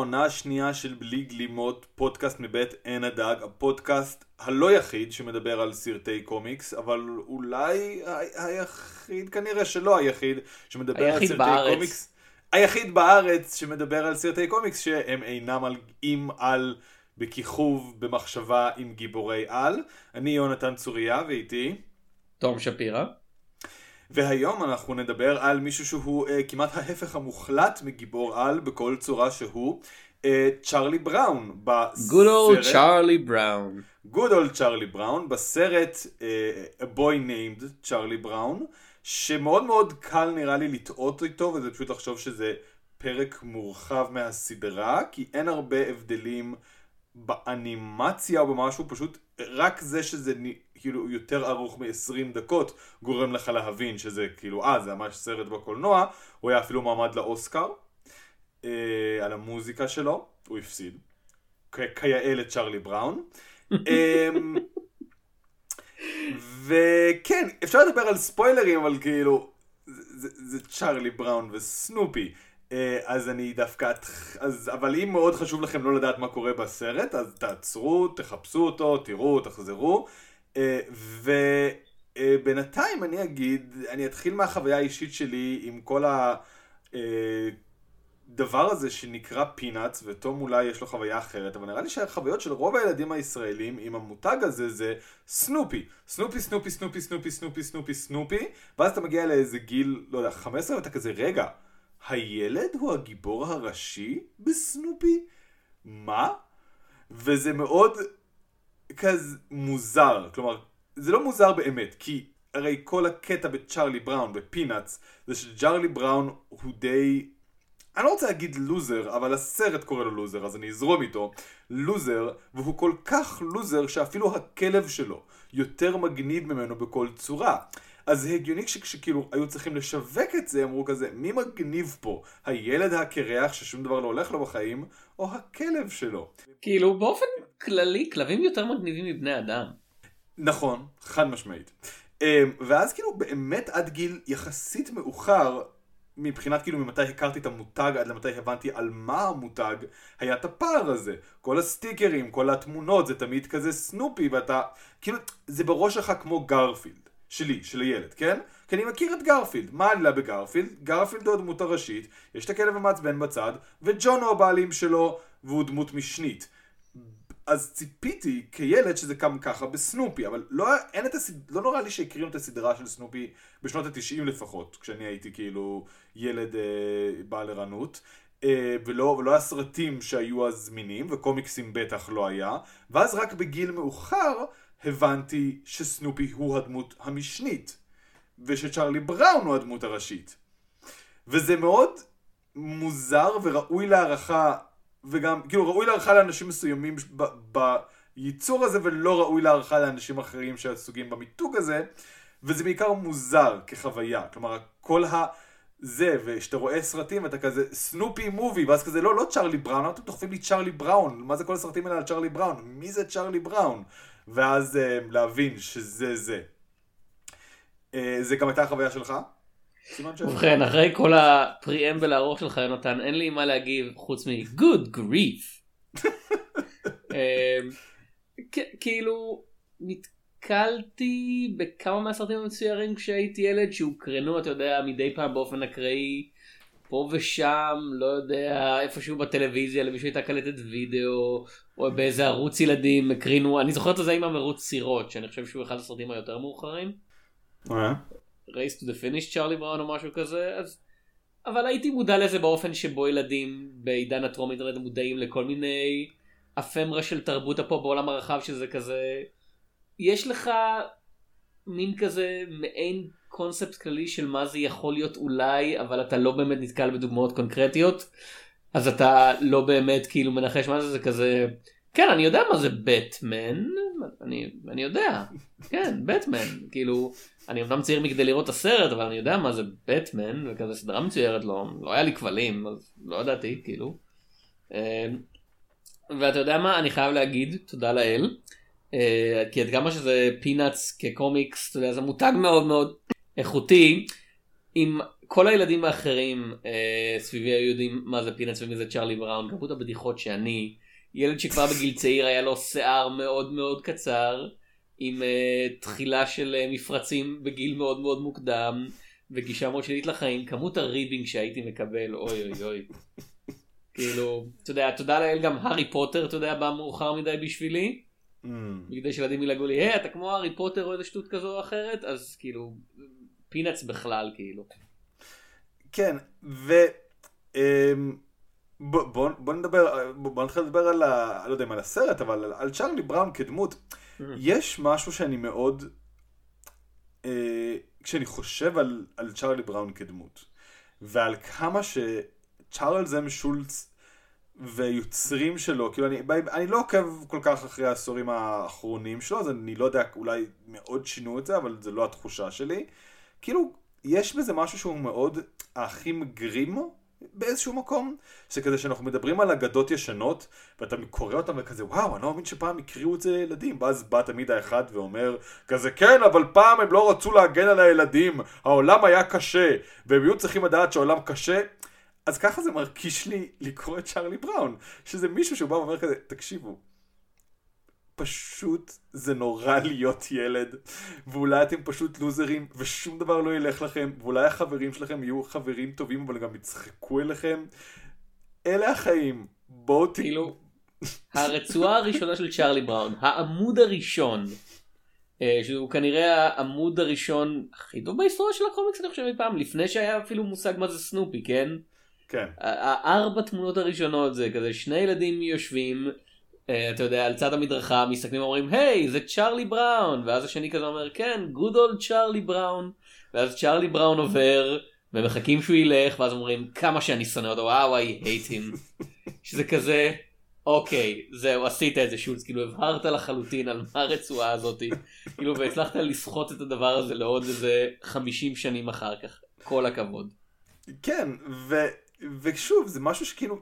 לעונה השנייה של בלי גלימות, פודקאסט מבית עין הדג, הפודקאסט הלא יחיד שמדבר על סרטי קומיקס, אבל אולי ה- היחיד, כנראה שלא היחיד, שמדבר על היחיד סרטי בארץ. קומיקס. היחיד בארץ שמדבר על סרטי קומיקס שהם אינם על, עם על בכיכוב במחשבה עם גיבורי על. אני יונתן צוריה ואיתי. תום שפירא. והיום אנחנו נדבר על מישהו שהוא uh, כמעט ההפך המוחלט מגיבור על בכל צורה שהוא, uh, צ'ארלי בראון. Good old Charlie Brown. Good old צ'ארלי בראון, בסרט uh, A Boy Named צ'ארלי בראון, שמאוד מאוד קל נראה לי לטעות איתו, וזה פשוט לחשוב שזה פרק מורחב מהסדרה, כי אין הרבה הבדלים באנימציה או במשהו, פשוט רק זה שזה כאילו יותר ארוך מ-20 דקות גורם לך להבין שזה כאילו, אה, זה ממש סרט בקולנוע, הוא היה אפילו מועמד לאוסקר אה, על המוזיקה שלו, הוא הפסיד, כ- כיאה לצ'ארלי בראון. אמ, וכן, אפשר לדבר על ספוילרים, אבל כאילו, זה, זה, זה צ'ארלי בראון וסנופי. אה, אז אני דווקא, אז, אבל אם מאוד חשוב לכם לא לדעת מה קורה בסרט, אז תעצרו, תחפשו אותו, תראו, תחזרו. אה, ובינתיים אני אגיד, אני אתחיל מהחוויה האישית שלי עם כל הדבר הזה שנקרא Peanuts, ותום אולי יש לו חוויה אחרת, אבל נראה לי שהחוויות של רוב הילדים הישראלים עם המותג הזה זה סנופי. סנופי, סנופי, סנופי, סנופי, סנופי, סנופי, סנופי, ואז אתה מגיע לאיזה גיל, לא יודע, 15, ואתה כזה, רגע, הילד הוא הגיבור הראשי בסנופי? מה? וזה מאוד כזה מוזר, כלומר, זה לא מוזר באמת, כי הרי כל הקטע בצ'ארלי בראון, בפינאץ, זה שצ'ארלי בראון הוא די... אני לא רוצה להגיד לוזר, אבל הסרט קורא לו לוזר, אז אני אזרום איתו. לוזר, והוא כל כך לוזר שאפילו הכלב שלו יותר מגניב ממנו בכל צורה. אז זה הגיוני כשכאילו היו צריכים לשווק את זה, אמרו כזה, מי מגניב פה? הילד הקרח ששום דבר לא הולך לו בחיים, או הכלב שלו? כאילו באופן כללי כלבים יותר מגניבים מבני אדם. נכון, חד משמעית. אמ, ואז כאילו באמת עד גיל יחסית מאוחר, מבחינת כאילו ממתי הכרתי את המותג עד למתי הבנתי על מה המותג, היה את הפער הזה. כל הסטיקרים, כל התמונות, זה תמיד כזה סנופי, ואתה, כאילו, זה בראש שלך כמו גרפילד. שלי, של הילד, כן? כי אני מכיר את גרפילד. מה העלילה בגרפילד? גרפילד הוא הדמות הראשית, יש את הכלב המעצבן בצד, וג'ון הוא הבעלים שלו, והוא דמות משנית. אז ציפיתי כילד שזה קם ככה בסנופי, אבל לא, אין את הסד... לא נורא לי שהקריאו את הסדרה של סנופי בשנות התשעים לפחות, כשאני הייתי כאילו ילד אה, בעל ערנות, אה, ולא, ולא היה סרטים שהיו אז זמינים, וקומיקסים בטח לא היה, ואז רק בגיל מאוחר הבנתי שסנופי הוא הדמות המשנית, ושצ'ארלי בראון הוא הדמות הראשית. וזה מאוד מוזר וראוי להערכה, וגם, כאילו ראוי להערכה לאנשים מסוימים ב- בייצור הזה, ולא ראוי להערכה לאנשים אחרים שעסוקים במיתוג הזה, וזה בעיקר מוזר כחוויה. כלומר, כל ה... זה, ושאתה רואה סרטים ואתה כזה סנופי מובי, ואז כזה לא, לא צ'ארלי בראון, אתם דוחפים לי צ'ארלי בראון? מה זה כל הסרטים האלה על צ'ארלי בראון? מי זה צ'ארלי בראון? ואז אה, להבין שזה זה. אה, זה גם הייתה החוויה שלך? ובכן אחרי כל הפריאמבל הארוך שלך יונתן אין לי מה להגיב חוץ מ-good grief. כ- כאילו נתקלתי בכמה מהסרטים המצוירים כשהייתי ילד שהוקרנו אתה יודע מדי פעם באופן אקראי פה ושם לא יודע איפשהו בטלוויזיה למישהו הייתה קלטת וידאו או באיזה ערוץ ילדים הקרינו אני זוכר את זה עם המרוץ סירות שאני חושב שהוא אחד הסרטים היותר מאוחרים. race to the finish צ'ארלי בראון או משהו כזה אז אבל הייתי מודע לזה באופן שבו ילדים בעידן הטרום אינטרנט מודעים לכל מיני אפמרה של תרבות הפופ בעולם הרחב שזה כזה יש לך מין כזה מעין קונספט כללי של מה זה יכול להיות אולי אבל אתה לא באמת נתקל בדוגמאות קונקרטיות אז אתה לא באמת כאילו מנחש מה זה זה כזה כן אני יודע מה זה בטמן אני אני יודע כן בטמן כאילו אני אמנם צעיר מכדי לראות את הסרט אבל אני יודע מה זה בטמן וכזה סדרה מצוירת לא לא היה לי כבלים אז לא ידעתי כאילו. אה, ואתה יודע מה אני חייב להגיד תודה לאל כי עד כמה שזה פינאץ כקומיקס אתה יודע, זה מותג מאוד מאוד איכותי עם כל הילדים האחרים אה, סביבי היו יודעים מה זה פינאץ ומי זה צ'ארלי בראון, כמות הבדיחות שאני, ילד שכבר בגיל צעיר היה לו שיער מאוד מאוד קצר, עם אה, תחילה של אה, מפרצים בגיל מאוד מאוד מוקדם, וגישה מאוד שלילית לחיים, כמות הריבינג שהייתי מקבל, אוי אוי אוי. כאילו, אתה יודע, תודה לאל גם הארי פוטר, אתה יודע, בא מאוחר מדי בשבילי. Mm. בגלל שילדים ילגו לי, היי, אתה כמו הארי פוטר או איזה שטות כזו או אחרת, אז כאילו, פינאץ בכלל, כאילו. כן, ו... אמ, בוא, בוא, בוא נדבר, בוא, נתחיל לדבר על, ה, לא יודע אם על הסרט, אבל על, על צ'ארלי בראון כדמות. יש משהו שאני מאוד, אה, כשאני חושב על, על צ'ארלי בראון כדמות, ועל כמה שצ'ארלס אם שולץ ויוצרים שלו, כאילו אני, אני לא עוקב כל כך אחרי העשורים האחרונים שלו, אז אני לא יודע, אולי מאוד שינו את זה, אבל זה לא התחושה שלי. כאילו, יש בזה משהו שהוא מאוד האחים גרימו באיזשהו מקום, שכזה שאנחנו מדברים על אגדות ישנות, ואתה קורא אותם וכזה, וואו, אני לא מאמין שפעם הקריאו את זה לילדים. ואז בא תמיד האחד ואומר, כזה, כן, אבל פעם הם לא רצו להגן על הילדים, העולם היה קשה, והם היו צריכים לדעת שהעולם קשה. אז ככה זה מרגיש לי לקרוא את צ'ארלי בראון, שזה מישהו שבא ואומר כזה, תקשיבו, פשוט זה נורא להיות ילד, ואולי אתם פשוט לוזרים, ושום דבר לא ילך לכם, ואולי החברים שלכם יהיו חברים טובים, אבל גם יצחקו אליכם. אלה החיים, בואו ת... כאילו, הרצועה הראשונה של צ'ארלי בראון, העמוד הראשון, אה, שהוא כנראה העמוד הראשון הכי טוב בהיסטוריה של הקומיקס, אני חושב אי פעם, לפני שהיה אפילו מושג מה זה סנופי, כן? כן. הארבע תמונות הראשונות זה כזה שני ילדים יושבים. אה, אתה יודע, על צד המדרכה מסתכלים ואומרים, היי, זה צ'ארלי בראון, ואז השני כזה אומר, כן, גוד אולד צ'ארלי בראון, ואז צ'ארלי בראון עובר, ומחכים שהוא ילך, ואז אומרים, כמה שאני שונא אותו, וואו, I hate him. שזה כזה, אוקיי, זהו, עשית את זה שולץ, כאילו הבהרת לחלוטין על מה הרצועה הזאתי, כאילו, והצלחת לסחוט את הדבר הזה לעוד איזה 50 שנים אחר כך, כל הכבוד. כן, ו... ושוב, זה משהו שכאילו,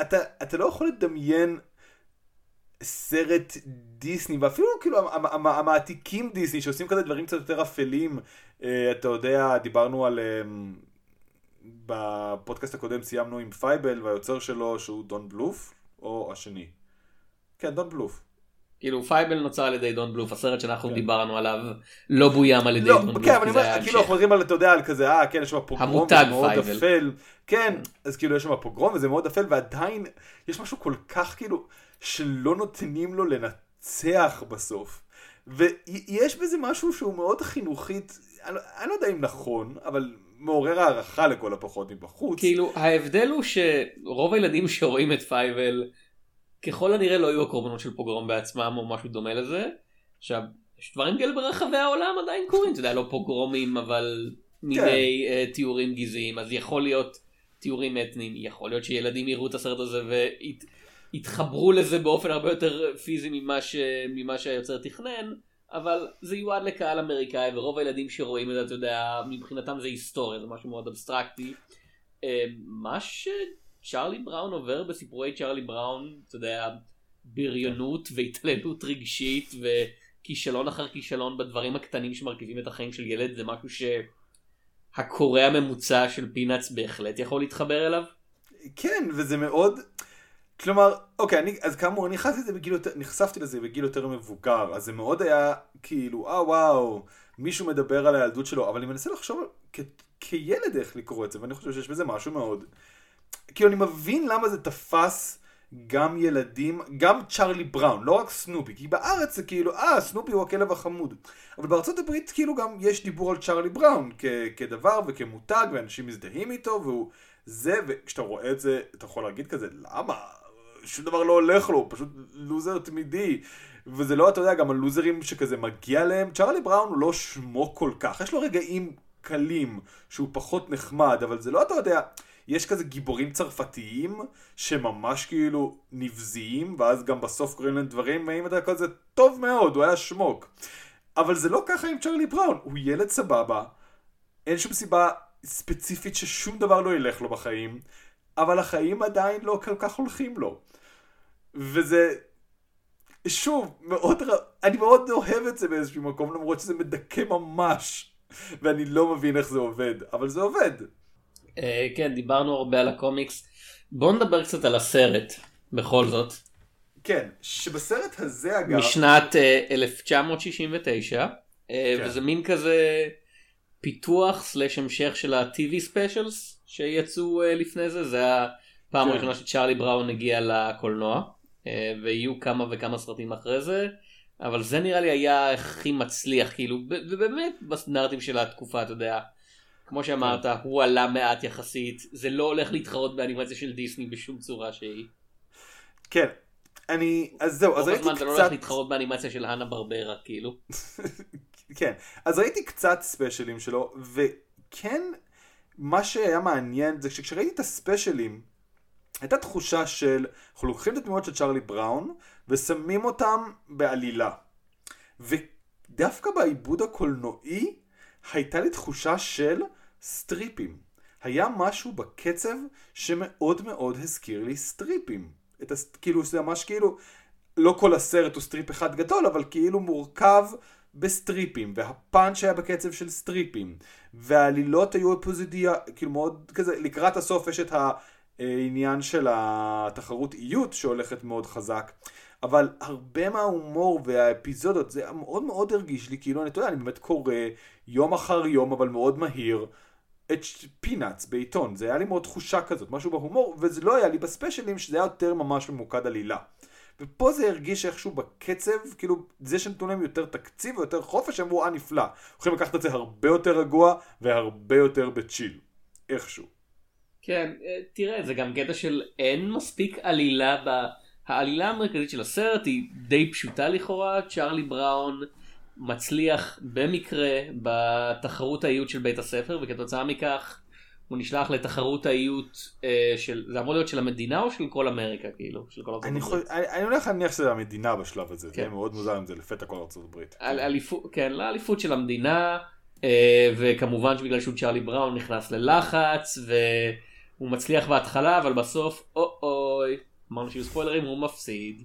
אתה, אתה לא יכול לדמיין סרט דיסני, ואפילו כאילו המעתיקים דיסני שעושים כזה דברים קצת יותר אפלים. אה, אתה יודע, דיברנו על... אה, בפודקאסט הקודם סיימנו עם פייבל והיוצר שלו שהוא דון בלות', או השני. כן, דון בלות'. כאילו פייבל נוצר על ידי דון בלות', הסרט שאנחנו כן. דיברנו עליו לא בוים על ידי לא, דון בלות'. כן, אבל אני אומר, כאילו אנחנו מדברים על, אתה יודע, על כזה, אה, כן, יש שם פוגרום, זה מאוד פייבל. אפל. כן, אז כאילו יש שם פוגרום וזה מאוד אפל, ועדיין יש משהו כל כך כאילו... שלא נותנים לו לנצח בסוף. ויש בזה משהו שהוא מאוד חינוכית, אני, אני לא יודע אם נכון, אבל מעורר הערכה לכל הפחות מבחוץ. כאילו, ההבדל הוא שרוב הילדים שרואים את פייבל, ככל הנראה לא היו הקורבנות של פוגרום בעצמם או משהו דומה לזה. עכשיו, יש דברים כאלה ברחבי העולם עדיין קורים, אתה יודע, לא פוגרומים, אבל מיני כן. uh, תיאורים גזעיים, אז יכול להיות תיאורים אתניים, יכול להיות שילדים יראו את הסרט הזה וית... התחברו לזה באופן הרבה יותר פיזי ממה, ש... ממה שהיוצר תכנן, אבל זה יועד לקהל אמריקאי, ורוב הילדים שרואים את זה, אתה יודע, מבחינתם זה היסטוריה, זה משהו מאוד אבסטרקטי. אה, מה שצ'ארלי בראון עובר בסיפורי צ'ארלי בראון, אתה יודע, בריונות והתעללות רגשית וכישלון אחר כישלון בדברים הקטנים שמרכיבים את החיים של ילד, זה משהו שהקורא הממוצע של פינאץ בהחלט יכול להתחבר אליו. כן, וזה מאוד... כלומר, אוקיי, אני, אז כאמור, אני נחשפתי לזה בגיל יותר, נחשפתי לזה בגיל יותר מבוגר, אז זה מאוד היה כאילו, אה וואו, מישהו מדבר על הילדות שלו, אבל אני מנסה לחשוב כ, כילד איך לקרוא את זה, ואני חושב שיש בזה משהו מאוד, כאילו אני מבין למה זה תפס גם ילדים, גם צ'ארלי בראון, לא רק סנופי, כי בארץ זה כאילו, אה, סנופי הוא הכלב החמוד, אבל בארצות הברית כאילו גם יש דיבור על צ'ארלי בראון כ, כדבר וכמותג, ואנשים מזדהים איתו, והוא... זה, וכשאתה רואה את זה, אתה יכול להגיד כזה, למה? שום דבר לא הולך לו, הוא פשוט לוזר תמידי. וזה לא, אתה יודע, גם הלוזרים שכזה מגיע להם. צ'ארלי בראון הוא לא שמו כל כך, יש לו רגעים קלים שהוא פחות נחמד, אבל זה לא, אתה יודע, יש כזה גיבורים צרפתיים שממש כאילו נבזיים, ואז גם בסוף קוראים להם דברים, ואם אתה כזה, טוב מאוד, הוא היה שמוק. אבל זה לא ככה עם צ'ארלי בראון, הוא ילד סבבה, אין שום סיבה ספציפית ששום דבר לא ילך לו בחיים, אבל החיים עדיין לא כל כך הולכים לו. וזה, שוב, מאוד, אני מאוד אוהב את זה באיזשהו מקום, למרות שזה מדכא ממש, ואני לא מבין איך זה עובד, אבל זה עובד. אה, כן, דיברנו הרבה על הקומיקס. בואו נדבר קצת על הסרט, בכל זאת. כן, שבסרט הזה אגב... משנת אה, 1969, אה, כן. וזה מין כזה פיתוח slash המשך של ה-TV specials שיצאו אה, לפני זה, זה הפעם כן. הראשונה שצ'ארלי בראון הגיע לקולנוע, אה, ויהיו כמה וכמה סרטים אחרי זה, אבל זה נראה לי היה הכי מצליח, כאילו, ובאמת בסטנדרטים של התקופה, אתה יודע. כמו שאמרת, הוא עלה מעט יחסית, זה לא הולך להתחרות באנימציה של דיסני בשום צורה שהיא. כן. אני, אז זהו, אז ראיתי הזמן זה לא קצת, הולך להתחרות באנימציה של האנה ברברה, כאילו. כן, אז ראיתי קצת ספיישלים שלו, וכן, מה שהיה מעניין זה שכשראיתי את הספיישלים, הייתה תחושה של, אנחנו לוקחים את הדמויות של צ'ארלי בראון, ושמים אותם בעלילה. ודווקא בעיבוד הקולנועי, הייתה לי תחושה של סטריפים. היה משהו בקצב שמאוד מאוד הזכיר לי סטריפים. את הס... כאילו, זה ממש כאילו, לא כל הסרט הוא strip אחד גדול, אבל כאילו מורכב בסטריפים, והפאנץ' היה בקצב של סטריפים, והעלילות היו אפיזודיות, כאילו מאוד כזה, לקראת הסוף יש את העניין של התחרותיות שהולכת מאוד חזק, אבל הרבה מההומור והאפיזודות, זה מאוד מאוד הרגיש לי, כאילו, אני, אתה יודע, אני באמת קורא יום אחר יום, אבל מאוד מהיר, את פינאץ בעיתון, זה היה לי מאוד תחושה כזאת, משהו בהומור, וזה לא היה לי בספיישלים, שזה היה יותר ממש ממוקד עלילה. ופה זה הרגיש איכשהו בקצב, כאילו, זה שנתנו להם יותר תקציב ויותר חופש, הם אמרו, אה, נפלא. יכולים לקחת את זה הרבה יותר רגוע והרבה יותר בצ'יל. איכשהו. כן, אה, תראה, זה גם קטע של אין מספיק עלילה ב... העלילה המרכזית של הסרט היא די פשוטה לכאורה, צ'ארלי בראון מצליח במקרה בתחרות האיות של בית הספר, וכתוצאה מכך הוא נשלח לתחרות האיות אה, של, זה אמור להיות של המדינה או של כל אמריקה, כאילו? של כל ארצות אני, הברית? חושב, אני, אני הולך להניח שזה המדינה בשלב הזה, זה כן. יהיה מאוד מוזר אם זה לפתע כל ארצות הברית. על אליפות, כן, לאליפות של המדינה, אה, וכמובן שבגלל שהוא צ'ארלי בראון נכנס ללחץ, והוא מצליח בהתחלה, אבל בסוף, אוי אוי, אמרנו שיהיו ספוילרים, הוא מפסיד.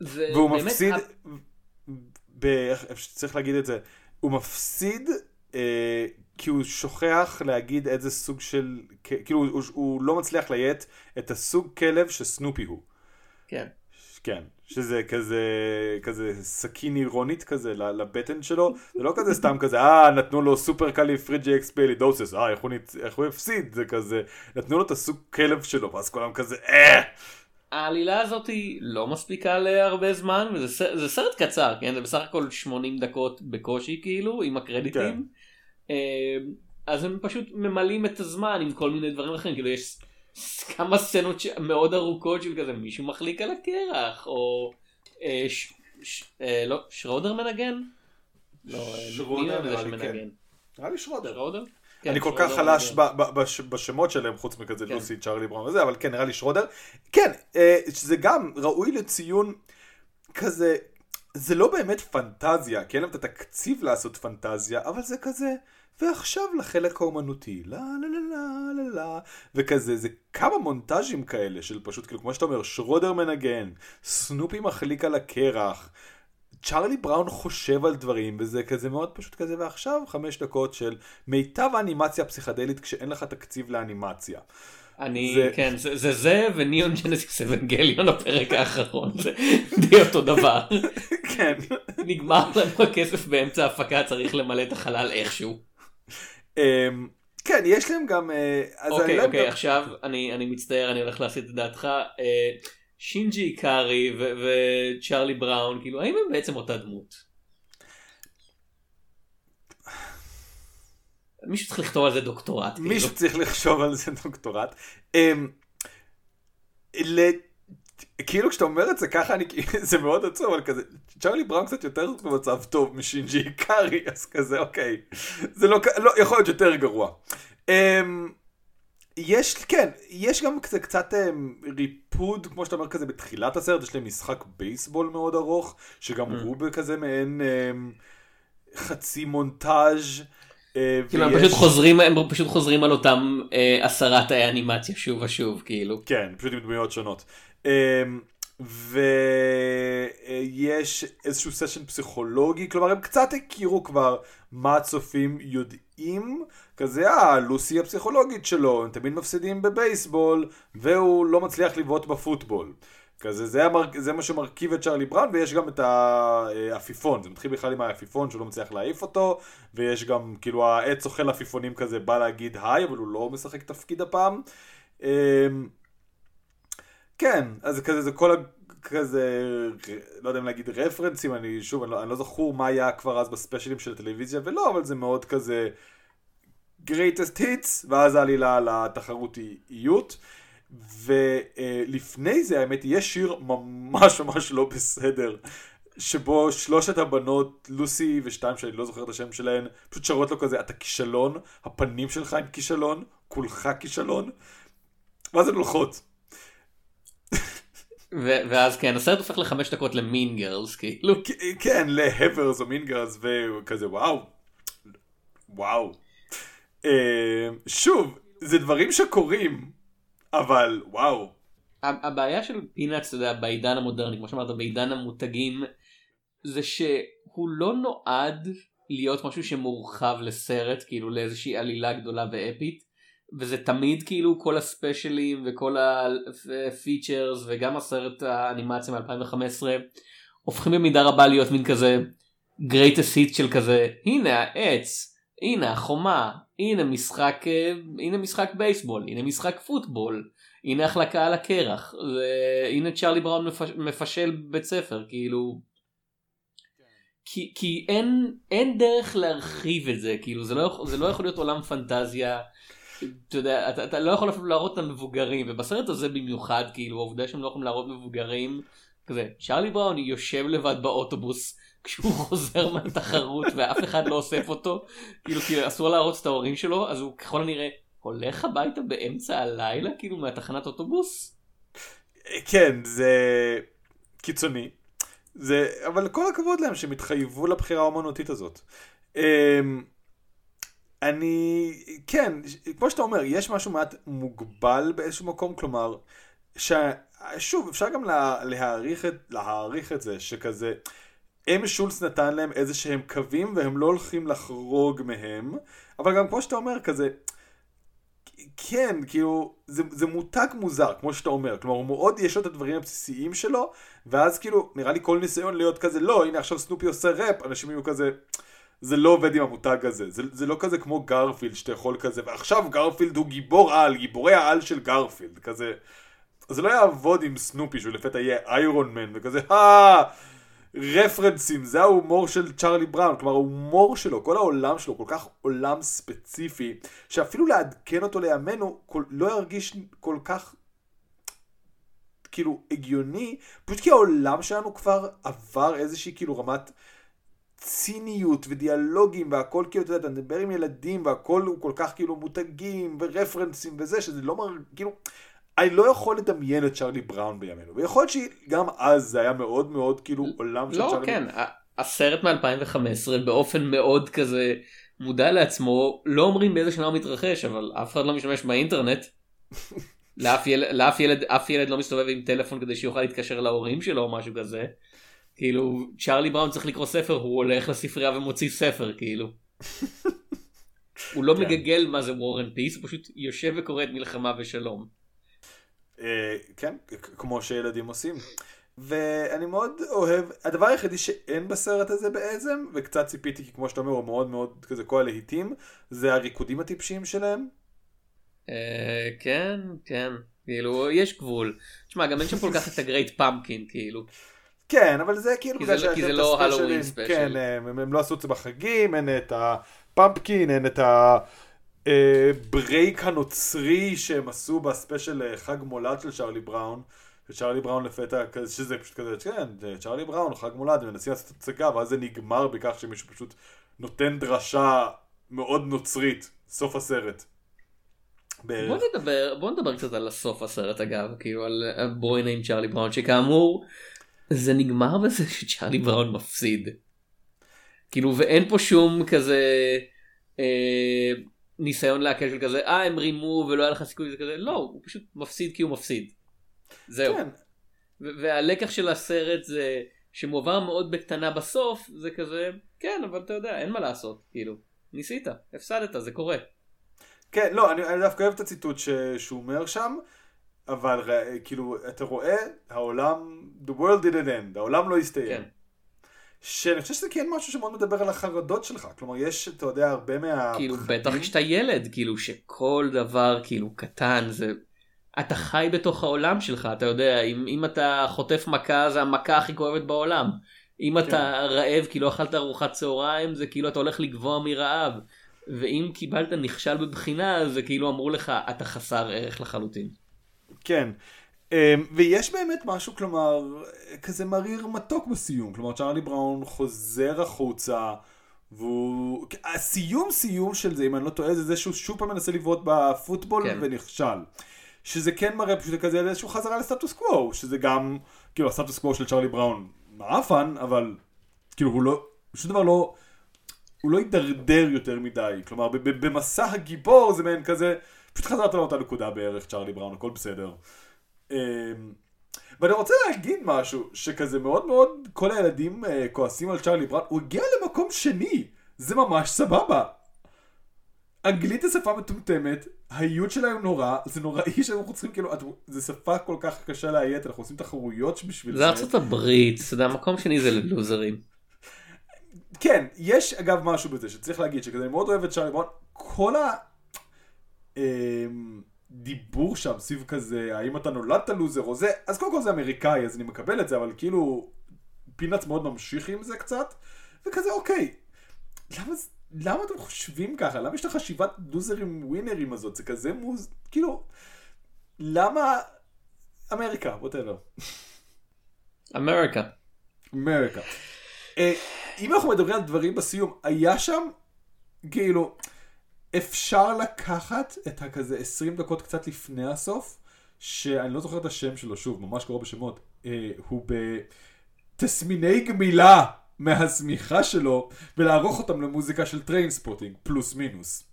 והוא מפסיד. איך צריך להגיד את זה, הוא מפסיד אה, כי הוא שוכח להגיד איזה סוג של, כאילו הוא, לא מצליח ליית את הסוג כלב שסנופי הוא. כן. כן, שזה כזה, כזה סכין אירונית כזה לבטן שלו, זה לא כזה סתם כזה, אה, נתנו לו סופר קלי פריג'י אקספלידוסס, אה, איך הוא, ניצ... איך הוא הפסיד, זה כזה, נתנו לו את הסוג כלב שלו, ואז כולם כזה, אה, העלילה הזאת היא לא מספיקה להרבה זמן, וזה סרט קצר, כן? זה בסך הכל 80 דקות בקושי, כאילו, עם הקרדיטים. אה, אז הם פשוט ממלאים את הזמן עם כל מיני דברים אחרים, כאילו יש כמה סצנות ש- מאוד ארוכות של כזה מישהו מחליק על הקרח, או אה, ש- ש- אה, לא, שרודר מנגן? לא, אה, שרודר נראה לי, שמנגן? נראה לי שרודר. שרודר? כן, אני כל כך חלש. ב- ב- בש- בשמות שלהם, חוץ מכזה כן. לוסי, צ'ארלי בראון וזה, אבל כן, נראה לי שרודר. כן, אה, שזה גם ראוי לציון כזה, זה לא באמת פנטזיה, כי אין להם את התקציב לעשות פנטזיה, אבל זה כזה, ועכשיו לחלק האומנותי, לה לה לה לה לה לה, וכזה, זה כמה מונטאז'ים כאלה של פשוט, כאילו, כמו שאתה אומר, שרודר מנגן, סנופי מחליק על הקרח, צ'ארלי בראון חושב על דברים, וזה כזה מאוד פשוט כזה, ועכשיו חמש דקות של מיטב האנימציה הפסיכדלית כשאין לך תקציב לאנימציה. אני, זה- כן, זה זה זה וניאון ג'נסיס אבנגליון הפרק האחרון, זה די אותו דבר. כן. נגמר לנו הכסף באמצע ההפקה, צריך למלא את החלל איכשהו. אמ, כן, יש להם גם... אה, אוקיי, להם אוקיי, עכשיו אני מצטער, אני הולך להסיט את דעתך. אה, שינג'י ו- וצ'ארלי בראון, כאילו, האם הם בעצם אותה דמות? מישהו צריך לכתוב על זה דוקטורט. כאילו. מישהו צריך לחשוב על זה דוקטורט. כאילו כשאתה אומר את זה ככה, אני, זה מאוד עצוב, אבל כזה, צ'ארלי בראון קצת יותר במצב טוב משינג'י איקרי, אז כזה, אוקיי. זה לא, לא יכול להיות יותר גרוע. אמ, יש, כן, יש גם קצת, קצת אמ, ריפוד, כמו שאתה אומר כזה בתחילת הסרט, יש להם משחק בייסבול מאוד ארוך, שגם Mm. הוא בכזה מעין אמ, חצי מונטאז'. אה, כאילו, הם פשוט חוזרים, הם פשוט חוזרים על אותם אה, עשרה תאי אנימציה שוב ושוב, כאילו. כן, פשוט עם דמויות שונות. אמ, ויש איזשהו סשן פסיכולוגי, כלומר הם קצת הכירו כבר מה הצופים יודעים, כזה אה, לוסי הפסיכולוגית שלו, הם תמיד מפסידים בבייסבול, והוא לא מצליח לבעוט בפוטבול. כזה, זה, המר... זה מה שמרכיב את צ'רלי בראון, ויש גם את העפיפון, זה מתחיל בכלל עם העפיפון שהוא לא מצליח להעיף אותו, ויש גם, כאילו, העץ אוכל עפיפונים כזה, בא להגיד היי, אבל הוא לא משחק תפקיד הפעם. כן, אז כזה, זה כל ה... כזה, לא יודע אם להגיד רפרנסים, אני שוב, אני לא, אני לא זכור מה היה כבר אז בספיישלים של הטלוויזיה ולא, אבל זה מאוד כזה greatest hits, ואז העלילה לתחרותיות. ולפני זה, האמת, יש שיר ממש ממש לא בסדר, שבו שלושת הבנות, לוסי ושתיים שאני לא זוכר את השם שלהן, פשוט שרות לו כזה, אתה כישלון, הפנים שלך הם כישלון, כולך כישלון, ואז הן הולכות. ואז כן, הסרט הופך לחמש דקות למין גרלס, כאילו. כן, להברס או מין גרלס, וכזה וואו, וואו. אה, שוב, זה דברים שקורים, אבל וואו. הבעיה של פינאץ, אתה יודע, בעידן המודרני, כמו שאמרת, בעידן המותגים, זה שהוא לא נועד להיות משהו שמורחב לסרט, כאילו לאיזושהי עלילה גדולה ואפית, וזה תמיד כאילו כל הספיישלים וכל הפיצ'רס וגם הסרט האנימציה מ-2015 הופכים במידה רבה להיות מין כזה greatest hit של כזה הנה העץ הנה החומה הנה משחק הנה משחק בייסבול הנה משחק פוטבול הנה החלקה על הקרח הנה צ'רלי בראון מפש, מפשל בית ספר כאילו. כי, כי אין, אין דרך להרחיב את זה כאילו זה לא, זה לא יכול להיות עולם פנטזיה אתה יודע, אתה, אתה לא יכול אפילו להראות את המבוגרים, ובסרט הזה במיוחד, כאילו, העובדה שהם לא יכולים להראות מבוגרים, כזה, צ'רלי בראון יושב לבד באוטובוס, כשהוא חוזר מהתחרות ואף אחד לא אוסף אותו, כאילו, כי אסור להרוץ את ההורים שלו, אז הוא ככל הנראה הולך הביתה באמצע הלילה, כאילו, מהתחנת אוטובוס? כן, זה קיצוני. זה, אבל כל הכבוד להם שהם התחייבו לבחירה האומנותית הזאת. אני, כן, כמו שאתה אומר, יש משהו מעט מוגבל באיזשהו מקום, כלומר, ש... שוב, אפשר גם לה, להעריך, את, להעריך את זה, שכזה, אם שולץ נתן להם איזה שהם קווים והם לא הולכים לחרוג מהם, אבל גם כמו שאתה אומר, כזה, כן, כאילו, זה, זה מותג מוזר, כמו שאתה אומר, כלומר, הוא מאוד יש לו את הדברים הבסיסיים שלו, ואז כאילו, נראה לי כל ניסיון להיות כזה, לא, הנה עכשיו סנופי עושה ראפ, אנשים יהיו כזה... זה לא עובד עם המותג הזה, זה, זה לא כזה כמו גרפילד שאתה יכול כזה, ועכשיו גרפילד הוא גיבור על, גיבורי העל של גרפילד, כזה, זה לא יעבוד עם סנופי שהוא לפתע יהיה איירון מן וכזה, אה, רפרנסים, זה ההומור של צ'ארלי בראון, כלומר ההומור שלו, כל העולם שלו כל כך עולם ספציפי, שאפילו לעדכן אותו לימינו כל, לא ירגיש כל כך כאילו הגיוני, פשוט כי העולם שלנו כבר עבר איזושהי כאילו רמת ציניות ודיאלוגים והכל כאילו, אתה יודע, אתה מדבר עם ילדים והכל הוא כל כך כאילו מותגים ורפרנסים וזה, שזה לא מר... כאילו, אני לא יכול לדמיין את צ'רלי בראון בימינו, ויכול להיות שגם אז זה היה מאוד מאוד כאילו עולם של לא, צ'רלי... לא, כן, הסרט מ-2015 באופן מאוד כזה מודע לעצמו, לא אומרים באיזה שנה הוא מתרחש, אבל אף אחד לא משתמש באינטרנט. לאף ילד, לאף ילד, אף ילד לא מסתובב עם טלפון כדי שיוכל להתקשר להורים שלו או משהו כזה. כאילו צ'ארלי בראון צריך לקרוא ספר הוא הולך לספרייה ומוציא ספר כאילו. הוא לא כן. מגגל מה זה וורן פיס הוא פשוט יושב וקורא את מלחמה ושלום. אה, כן כמו שילדים עושים. ואני מאוד אוהב הדבר היחידי שאין בסרט הזה בעצם וקצת ציפיתי כי כמו שאתה אומר הוא מאוד מאוד כזה כל הלהיטים זה הריקודים הטיפשיים שלהם. אה, כן כן כאילו יש גבול. תשמע גם אין שם כל כך את ה Great Pumpkin כאילו. כן, אבל זה כאילו בגלל לא- כי זה לא Halloween special. כן, הם, הם לא עשו את זה בחגים, אין את ה pumpkin, אין את ה break הנוצרי שהם עשו ב special אה, חג מולד של צ'רלי בראון. וצ'רלי בראון לפתע, שזה פשוט כזה, כן, צ'רלי בראון, חג מולד, הם מנסים לעשות הצגה, ואז זה נגמר בכך שמישהו פשוט נותן דרשה מאוד נוצרית, סוף הסרט. בוא נדבר, בוא נדבר קצת על הסוף הסרט אגב, כאילו על בואי נעים צ'רלי בראון, שכאמור, זה נגמר בזה שצ'ארלי בראון מפסיד. כאילו ואין פה שום כזה אה, ניסיון להקל של כזה אה הם רימו ולא היה לך סיכוי זה כזה לא הוא פשוט מפסיד כי הוא מפסיד. זהו. כן. והלקח של הסרט זה שמועבר מאוד בקטנה בסוף זה כזה כן אבל אתה יודע אין מה לעשות כאילו ניסית הפסדת זה קורה. כן, לא, אני, אני דווקא אוהב את הציטוט ש, שהוא אומר שם, אבל ר- כאילו, אתה רואה, העולם, the world didn't end, העולם לא הסתיים. כן. שאני חושב שזה כן משהו שמאוד מדבר על החרדות שלך, כלומר, יש, אתה יודע, הרבה מה... כאילו בטח כשאתה ילד כאילו שכל דבר כאילו קטן זה אתה חי בתוך העולם שלך אתה יודע אם, אם אתה חוטף מכה זה המכה הכי כואבת בעולם אם אתה רעב כי לא אכלת ארוחת צהריים זה כאילו אתה הולך לגבוה מרעב ואם קיבלת נכשל בבחינה זה כאילו אמרו לך אתה חסר ערך לחלוטין. כן. אמ, ויש באמת משהו, כלומר, כזה מריר מתוק בסיום. כלומר, צ'ארלי בראון חוזר החוצה, והוא... הסיום סיום של זה, אם אני לא טועה, זה זה שהוא שוב פעם מנסה לבעוט בפוטבול כן. ונכשל. שזה כן מראה פשוט כזה איזשהו חזרה לסטטוס קוו, שזה גם, כאילו, הסטטוס קוו של צ'ארלי בראון מעפן, אבל כאילו, הוא לא, שום דבר לא... הוא לא הידרדר יותר מדי, כלומר במסע הגיבור זה מעין כזה, פשוט חזרת לאותה נקודה בערך, צ'ארלי בראון, הכל בסדר. אמ, ואני רוצה להגיד משהו, שכזה מאוד מאוד כל הילדים אה, כועסים על צ'ארלי בראון, הוא הגיע למקום שני, זה ממש סבבה. אנגלית זה שפה מטומטמת, האיות שלה הוא נורא, זה נוראי שאנחנו צריכים כאילו, זה שפה כל כך קשה לאיית, אנחנו עושים תחרויות בשביל זה ארצות הברית אתה יודע מקום שני זה ללוזרים. כן, יש אגב משהו בזה שצריך להגיד שכזה אני מאוד אוהב את צ'ארלי בראון, כל הדיבור שם סביב כזה, האם אתה נולדת לוזר או זה, אז קודם כל זה אמריקאי אז אני מקבל את זה, אבל כאילו פינאץ מאוד ממשיך עם זה קצת, וכזה אוקיי, למה, למה אתם חושבים ככה? למה יש את החשיבת לוזרים ווינרים הזאת? זה כזה מוז... כאילו, למה... אמריקה, whatever. אמריקה. אמריקה. אה, אם אנחנו מדברים על דברים בסיום, היה שם, כאילו, אפשר לקחת את הכזה 20 דקות קצת לפני הסוף, שאני לא זוכר את השם שלו, שוב, ממש קרוב בשמות, אה, הוא בתסמיני גמילה מהשמיכה שלו, ולערוך אותם למוזיקה של טריינספוטינג, פלוס מינוס.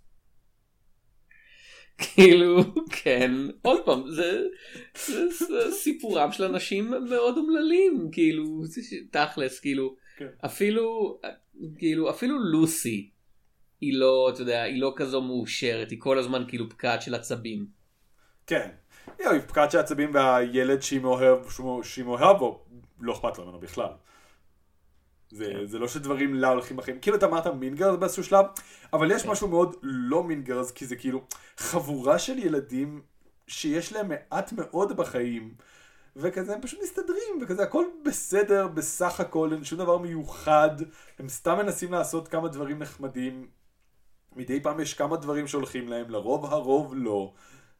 כאילו כן עוד פעם זה, זה, זה סיפורם של אנשים מאוד אומללים כאילו תכלס כאילו כן. אפילו כאילו אפילו לוסי היא לא אתה יודע היא לא כזו מאושרת היא כל הזמן כאילו פקעת של עצבים. כן. היא פקעת של עצבים והילד שהיא מאוהב, בו, לא אכפת לה ממנו בכלל. זה, זה לא שדברים לה הולכים בחיים, כאילו אתה אמרת מינגרס באיזשהו שלב, אבל יש משהו מאוד לא מינגרס, כי זה כאילו חבורה של ילדים שיש להם מעט מאוד בחיים, וכזה הם פשוט מסתדרים, וכזה הכל בסדר בסך הכל, אין שום דבר מיוחד, הם סתם מנסים לעשות כמה דברים נחמדים, מדי פעם יש כמה דברים שהולכים להם, לרוב הרוב לא.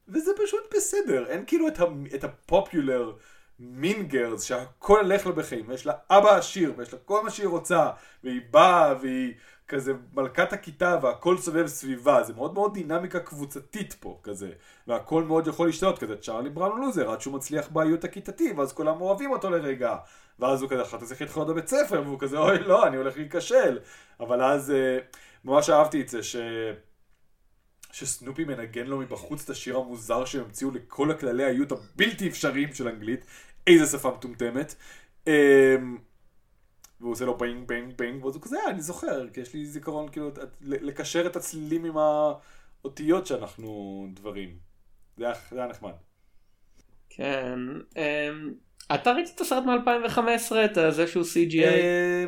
וזה פשוט בסדר, אין כאילו את, ה, את הפופולר מינגרס שהכל הולך בחיים, ויש לה אבא עשיר, ויש לה כל מה שהיא רוצה, והיא באה, והיא כזה מלכת הכיתה, והכל סובב סביבה, זה מאוד מאוד דינמיקה קבוצתית פה, כזה, והכל מאוד יכול להשתנות, כזה צ'ארלי בראון לוזר, עד שהוא מצליח באיות הכיתתי, ואז כולם אוהבים אותו לרגע, ואז הוא כזה, אחת צריך להתחיל בבית ספר, והוא כזה, אוי לא, אני הולך להיכשל, אבל אז אה, ממש אהבתי את זה, ש... שסנופי מנגן לו מבחוץ את השיר המוזר שהם המציאו לכל הכללי האיות הבלתי אפשריים של אנגלית. איזה שפה מטומטמת. אמ, והוא עושה לו ביינג ביינג ביינג, ואז הוא כזה, "אה, אני זוכר, כי יש לי זיכרון כאילו לקשר את הצלילים עם האותיות שאנחנו מדברים. זה היה, נחמד. כן. אמ, אתה ראית את הסרט מ-2015 את זה שהוא CGI?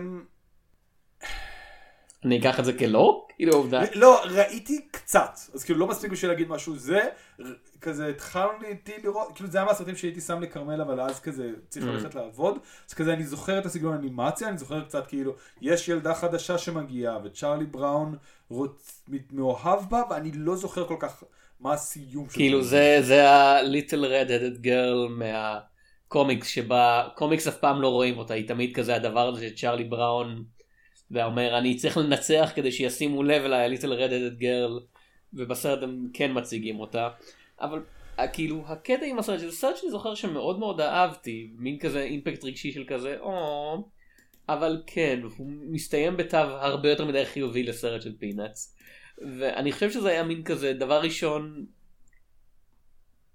אני אקח את זה כלא? כאילו עובדה. לא, ראיתי קצת, אז כאילו לא מספיק בשביל להגיד משהו זה, כזה התחלנו איתי לראות, כאילו זה היה מהסרטים שהייתי שם לכרמל, אבל אז כזה צריך Mm. ללכת לעבוד, אז כזה אני זוכר את הסגנון האנימציה, אני זוכר קצת כאילו, יש ילדה חדשה שמגיעה, וצ'ארלי בראון רוצ... מאוהב בה, ואני לא זוכר כל כך מה הסיום של כאילו זה זה ה-little red-headed girl מהקומיקס שבה קומיקס אף פעם לא רואים אותה היא תמיד כזה הדבר הזה שצ'ארלי בראון ואומר אני צריך לנצח כדי שישימו לב אליי ה-little red-headed girl ובסרט הם כן מציגים אותה אבל ה- כאילו הקטע עם הסרט שזה סרט שאני זוכר שמאוד מאוד אהבתי מין כזה אימפקט רגשי של כזה או אבל כן הוא מסתיים בתו הרבה יותר מדי חיובי לסרט של פינאץ. ואני חושב שזה היה מין כזה דבר ראשון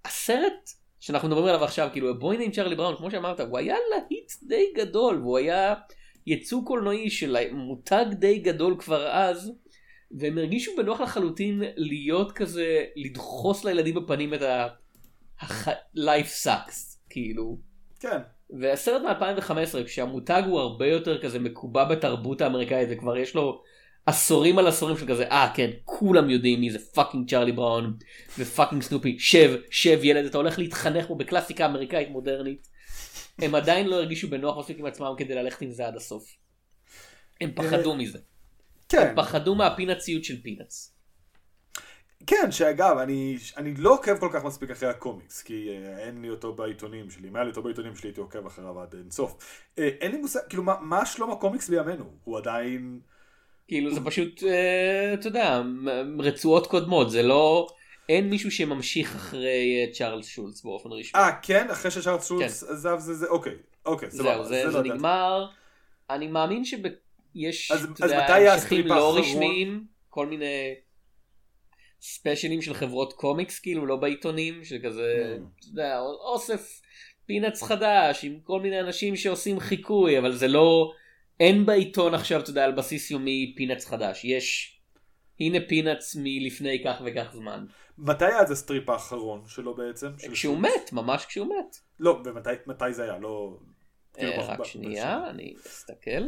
הסרט שאנחנו מדברים עליו עכשיו, כאילו הבוי נעים צ'רלי בראון, כמו שאמרת, הוא היה להיט די גדול, והוא היה יצוא קולנועי של מותג די גדול כבר אז, והם הרגישו בנוח לחלוטין להיות כזה, לדחוס לילדים בפנים את ה... life sucks, כאילו. כן. והסרט מ-2015, כשהמותג הוא הרבה יותר כזה מקובע בתרבות האמריקאית, וכבר יש לו עשורים על עשורים של כזה, אה כן, כולם יודעים מי זה fucking צ'רלי בראון ו fucking סנופי, שב, שב ילד, אתה הולך להתחנך פה בקלאסיקה אמריקאית מודרנית. הם עדיין לא הרגישו בנוח מספיק עם עצמם כדי ללכת עם זה עד הסוף. הם פחדו מזה. כן. הם פחדו מהפינאציות של פינאץ. כן, שאגב, אני, אני לא עוקב כל כך מספיק אחרי הקומיקס, כי אה, אין לי אותו בעיתונים שלי. אם היה לי אותו בעיתונים שלי, הייתי עוקב אחריו עד אינסוף. אה, אין לי מושג, כאילו, מה, מה שלום הקומיקס בימינו? הוא עדיין... כאילו זה פשוט, אה, אתה יודע, רצועות קודמות, זה לא, אין מישהו שממשיך אחרי אה, צ'ארלס שולץ באופן רשמי. אה, כן? אחרי שצ'ארלס שולץ עזב זה זה? אוקיי. אוקיי, זהו, סבבה. זה, לא זה ידעתי. נגמר, אני מאמין שיש, אז- אתה יודע, המשכים לא האחרון? רשמיים, כל מיני ספיישלים של חברות קומיקס, כאילו, לא בעיתונים, שכזה, Mm. אתה יודע, אוסף פינאטס חדש, עם כל מיני אנשים שעושים חיקוי, אבל זה לא, אין בעיתון עכשיו, אתה יודע, על בסיס יומי פינאטס חדש, יש, הנה פינאטס מלפני כך וכך זמן. מתי היה זה ה strip האחרון שלו בעצם? של כשהוא? מת, ממש כשהוא מת. לא, ומתי מתי זה היה? לא... כאילו, אה, רק ב- שנייה, אני אסתכל.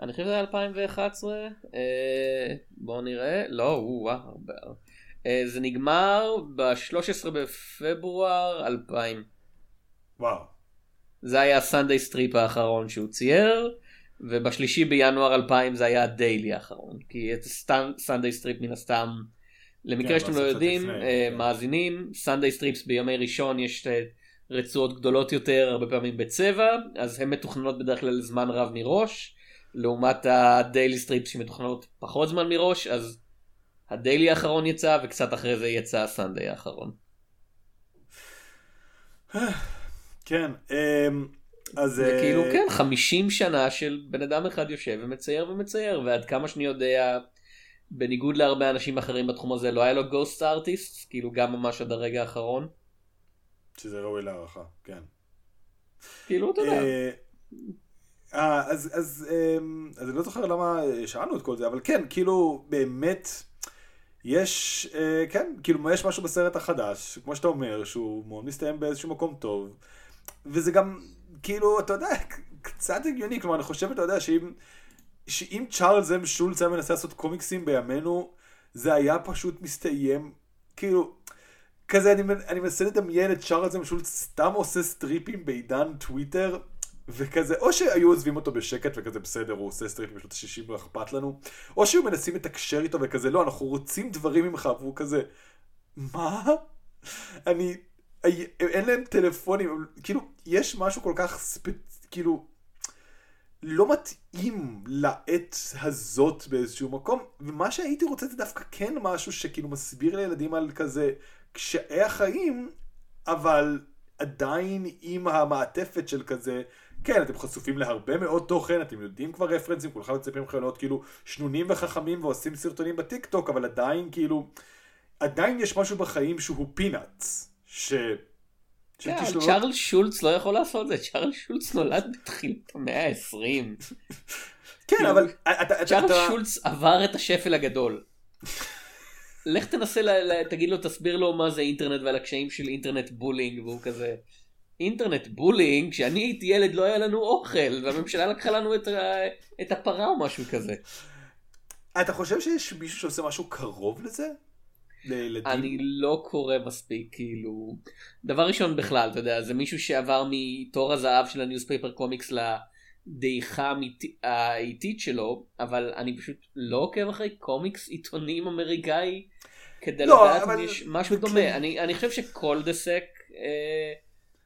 אני חושב שזה היה 2011, אה, בואו נראה, לא, הוא, הרבה. אה, זה נגמר ב-13 בפברואר 2000. וואו. זה היה ה Sunday strip האחרון שהוא צייר, ובשלישי בינואר 2000 זה היה ה daily האחרון. כי את ה Sunday strip מן הסתם, למקרה כן, שאתם לא יודעים, אה, כן. מאזינים, Sunday strips בימי ראשון יש רצועות גדולות יותר, הרבה פעמים בצבע, אז הן מתוכננות בדרך כלל זמן רב מראש, לעומת ה daily strips שמתוכננות פחות זמן מראש, אז ה daily האחרון יצא, וקצת אחרי זה יצא ה Sunday האחרון. כן. אמ, אז... זה אה, כאילו כן 50 שנה של בן אדם אחד יושב ומצייר ומצייר ועד כמה שאני יודע בניגוד להרבה אנשים אחרים בתחום הזה לא היה לו ghost artist כאילו גם ממש עד הרגע האחרון שזה ראוי להערכה, כן. כאילו אתה יודע. אה, אה, אז, אז, אמ, אז אני לא זוכר למה אה, שאלנו את כל זה, אבל כן, כאילו, באמת, יש, אה, כן, כאילו, יש משהו בסרט החדש, כמו שאתה אומר, שהוא מאוד מסתיים באיזשהו מקום טוב, וזה גם, כאילו, אתה יודע, קצת הגיוני, כלומר, אני חושב, אתה יודע, שאם, שאם צ'ארלס אם שולץ היה מנסה לעשות קומיקסים בימינו, זה היה פשוט מסתיים, כאילו, כזה, אני, אני מנסה לדמיין את צ'ארלס אם שולץ סתם עושה סטריפים בעידן טוויטר, וכזה, או שהיו עוזבים אותו בשקט וכזה בסדר, הוא עושה סטריפים בשנות ה-60 לא אכפת לנו, או שהיו מנסים לתקשר איתו וכזה, לא, אנחנו רוצים דברים ממך, והוא כזה, מה? אני, אין להם טלפונים, כאילו, יש משהו כל כך ספציפי, כאילו, לא מתאים לעת הזאת באיזשהו מקום, ומה שהייתי רוצה זה דווקא כן משהו שכאילו מסביר לילדים על כזה קשיי החיים, אבל עדיין עם המעטפת של כזה, כן, אתם חשופים להרבה מאוד תוכן, אתם יודעים כבר רפרנסים, כולכם מצפים לכם להיות כאילו שנונים וחכמים ועושים סרטונים בטיק טוק, אבל עדיין כאילו, עדיין יש משהו בחיים שהוא פינאץ, ש... כן, אבל כישלונות- צ'ארלס שולץ לא יכול לעשות זה צ'ארלס שולץ נולד בתחילת המאה ה-20 כן, אבל צ'ארלס אתה, שולץ עבר את השפל הגדול. לך תנסה, ל- ל- תגיד לו, תסביר לו מה זה אינטרנט ועל הקשיים של internet bullying, והוא כזה, internet bullying, כשאני הייתי ילד לא היה לנו אוכל, והממשלה לקחה לנו את, את הפרה או משהו כזה. אתה חושב שיש מישהו שעושה משהו קרוב לזה? לילדים? אני לא קורא מספיק, כאילו... דבר ראשון בכלל, אתה יודע, זה מישהו שעבר מתור הזהב של ה newspaper comics לדעיכה האיטית שלו, אבל אני פשוט לא עוקב אחרי קומיקס עיתונים אמריקאי כדי לא, לדעת אבל- אם יש משהו כן. דומה. אני, אני חושב שקולדסק אה,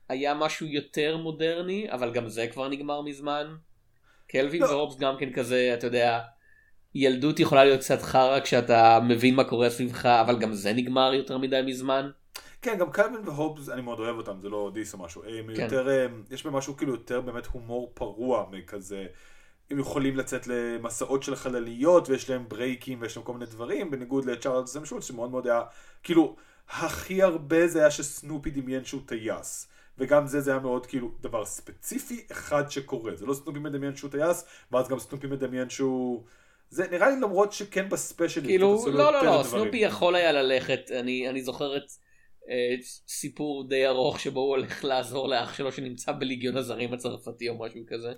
היה משהו יותר מודרני, אבל גם זה כבר נגמר מזמן. קלווין לא. והובס גם כן כזה, אתה יודע, ילדות יכולה להיות קצת חרא כשאתה מבין מה קורה סביבך, אבל גם זה נגמר יותר מדי מזמן. כן, גם קלווין והובס, אני מאוד אוהב אותם, זה לא דיס או משהו. הם כן. יותר, הם- יש בהם משהו כאילו יותר באמת הומור פרוע מכזה. הם יכולים לצאת למסעות של חלליות, ויש להם ברייקים, ויש להם כל מיני דברים, בניגוד לצ'ארלס אם שולץ, שמאוד מאוד היה, כאילו, הכי הרבה זה היה שסנופי דמיין שהוא טייס. וגם זה, זה היה מאוד כאילו דבר ספציפי אחד שקורה. זה לא סנופי מדמיין שהוא טייס, ואז גם סנופי מדמיין שהוא... זה נראה לי למרות שכן ב special... כאילו, לא, לא, לא, סנופי יכול היה ללכת, אני, אני זוכר את אה, סיפור די ארוך שבו הוא הולך לעזור לאח שלו שנמצא בליגיון הזרים הצרפתי או משהו כזה.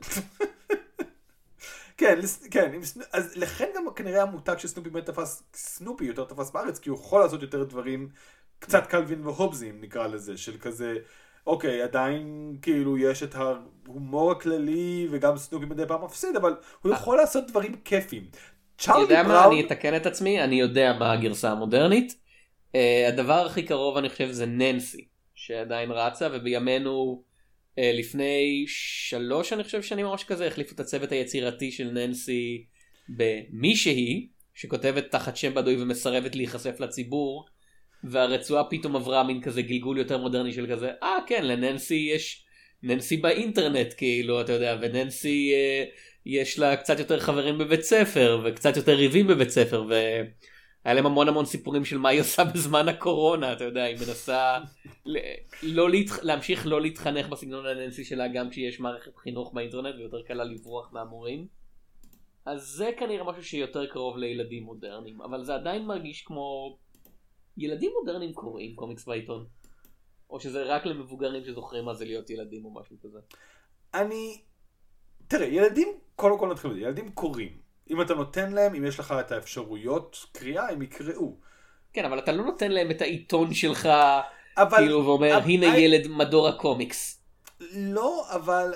כן, כן, אז לכן גם כנראה המותג שסנופי באמת תפס, סנופי יותר תפס בארץ, כי הוא יכול לעשות יותר דברים קצת קלווין והובזים נקרא לזה, של כזה, אוקיי, עדיין כאילו יש את ההומור הכללי וגם סנופי מדי פעם מפסיד, אבל הוא יכול לעשות דברים כיפים. צ'ארלי בראון... אתה יודע מה, אני אתקן את עצמי, אני יודע מה הגרסה המודרנית. Uh, הדבר הכי קרוב אני חושב זה ננסי, שעדיין רצה, ובימינו uh, לפני שלוש אני חושב שנים ממש כזה החליפו את הצוות היצירתי של ננסי במישהי, שכותבת תחת שם בדוי ומסרבת להיחשף לציבור. והרצועה פתאום עברה מין כזה גלגול יותר מודרני של כזה, אה כן, לננסי יש, ננסי באינטרנט כאילו, אתה יודע, וננסי אה, יש לה קצת יותר חברים בבית ספר, וקצת יותר ריבים בבית ספר, והיה להם המון המון סיפורים של מה היא עושה בזמן הקורונה, אתה יודע, היא מנסה ל- לא להתח... להמשיך לא להתחנך בסגנון הננסי שלה גם כשיש מערכת חינוך באינטרנט ויותר קלה לברוח מהמורים. אז זה כנראה משהו שיותר קרוב לילדים מודרניים, אבל זה עדיין מרגיש כמו ילדים מודרניים קוראים קומיקס בעיתון? או שזה רק למבוגרים שזוכרים מה זה להיות ילדים או משהו כזה? אני... תראה, ילדים, קודם כל נתחיל בזה, ילדים קוראים. אם אתה נותן להם, אם יש לך את האפשרויות קריאה, הם יקראו. כן, אבל אתה לא נותן להם את העיתון שלך, אבל... כאילו, ואומר, אבל... הנה I... ילד מדור הקומיקס. לא, אבל...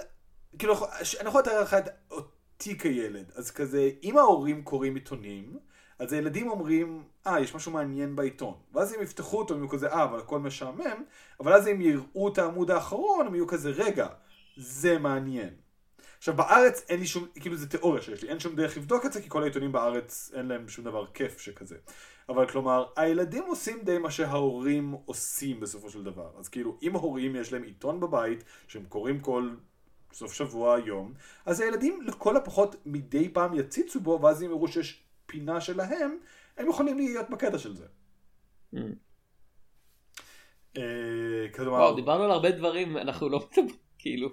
כאילו, אני יכול לתאר לך את אותי כילד. אז כזה, אם ההורים קוראים עיתונים, אז הילדים אומרים, אה, יש משהו מעניין בעיתון. ואז הם יפתחו אותו, הם יהיו כזה, אה, אבל הכל משעמם, אבל אז הם יראו את העמוד האחרון, הם יהיו כזה, רגע, זה מעניין. עכשיו בארץ אין לי שום, כאילו זה תיאוריה שיש לי, אין שום דרך לבדוק את זה, כי כל העיתונים בארץ אין להם שום דבר כיף שכזה. אבל כלומר, הילדים עושים די מה שההורים עושים בסופו של דבר. אז כאילו, אם ההורים יש להם עיתון בבית, שהם קוראים כל סוף שבוע, יום, אז הילדים לכל הפחות מדי פעם יציצו בו, ואז הם יראו שיש פינה שלהם, הם יכולים להיות בקטע של זה. Mm. אה, וואו, דיברנו על הרבה דברים, אנחנו לא מדברים, כאילו,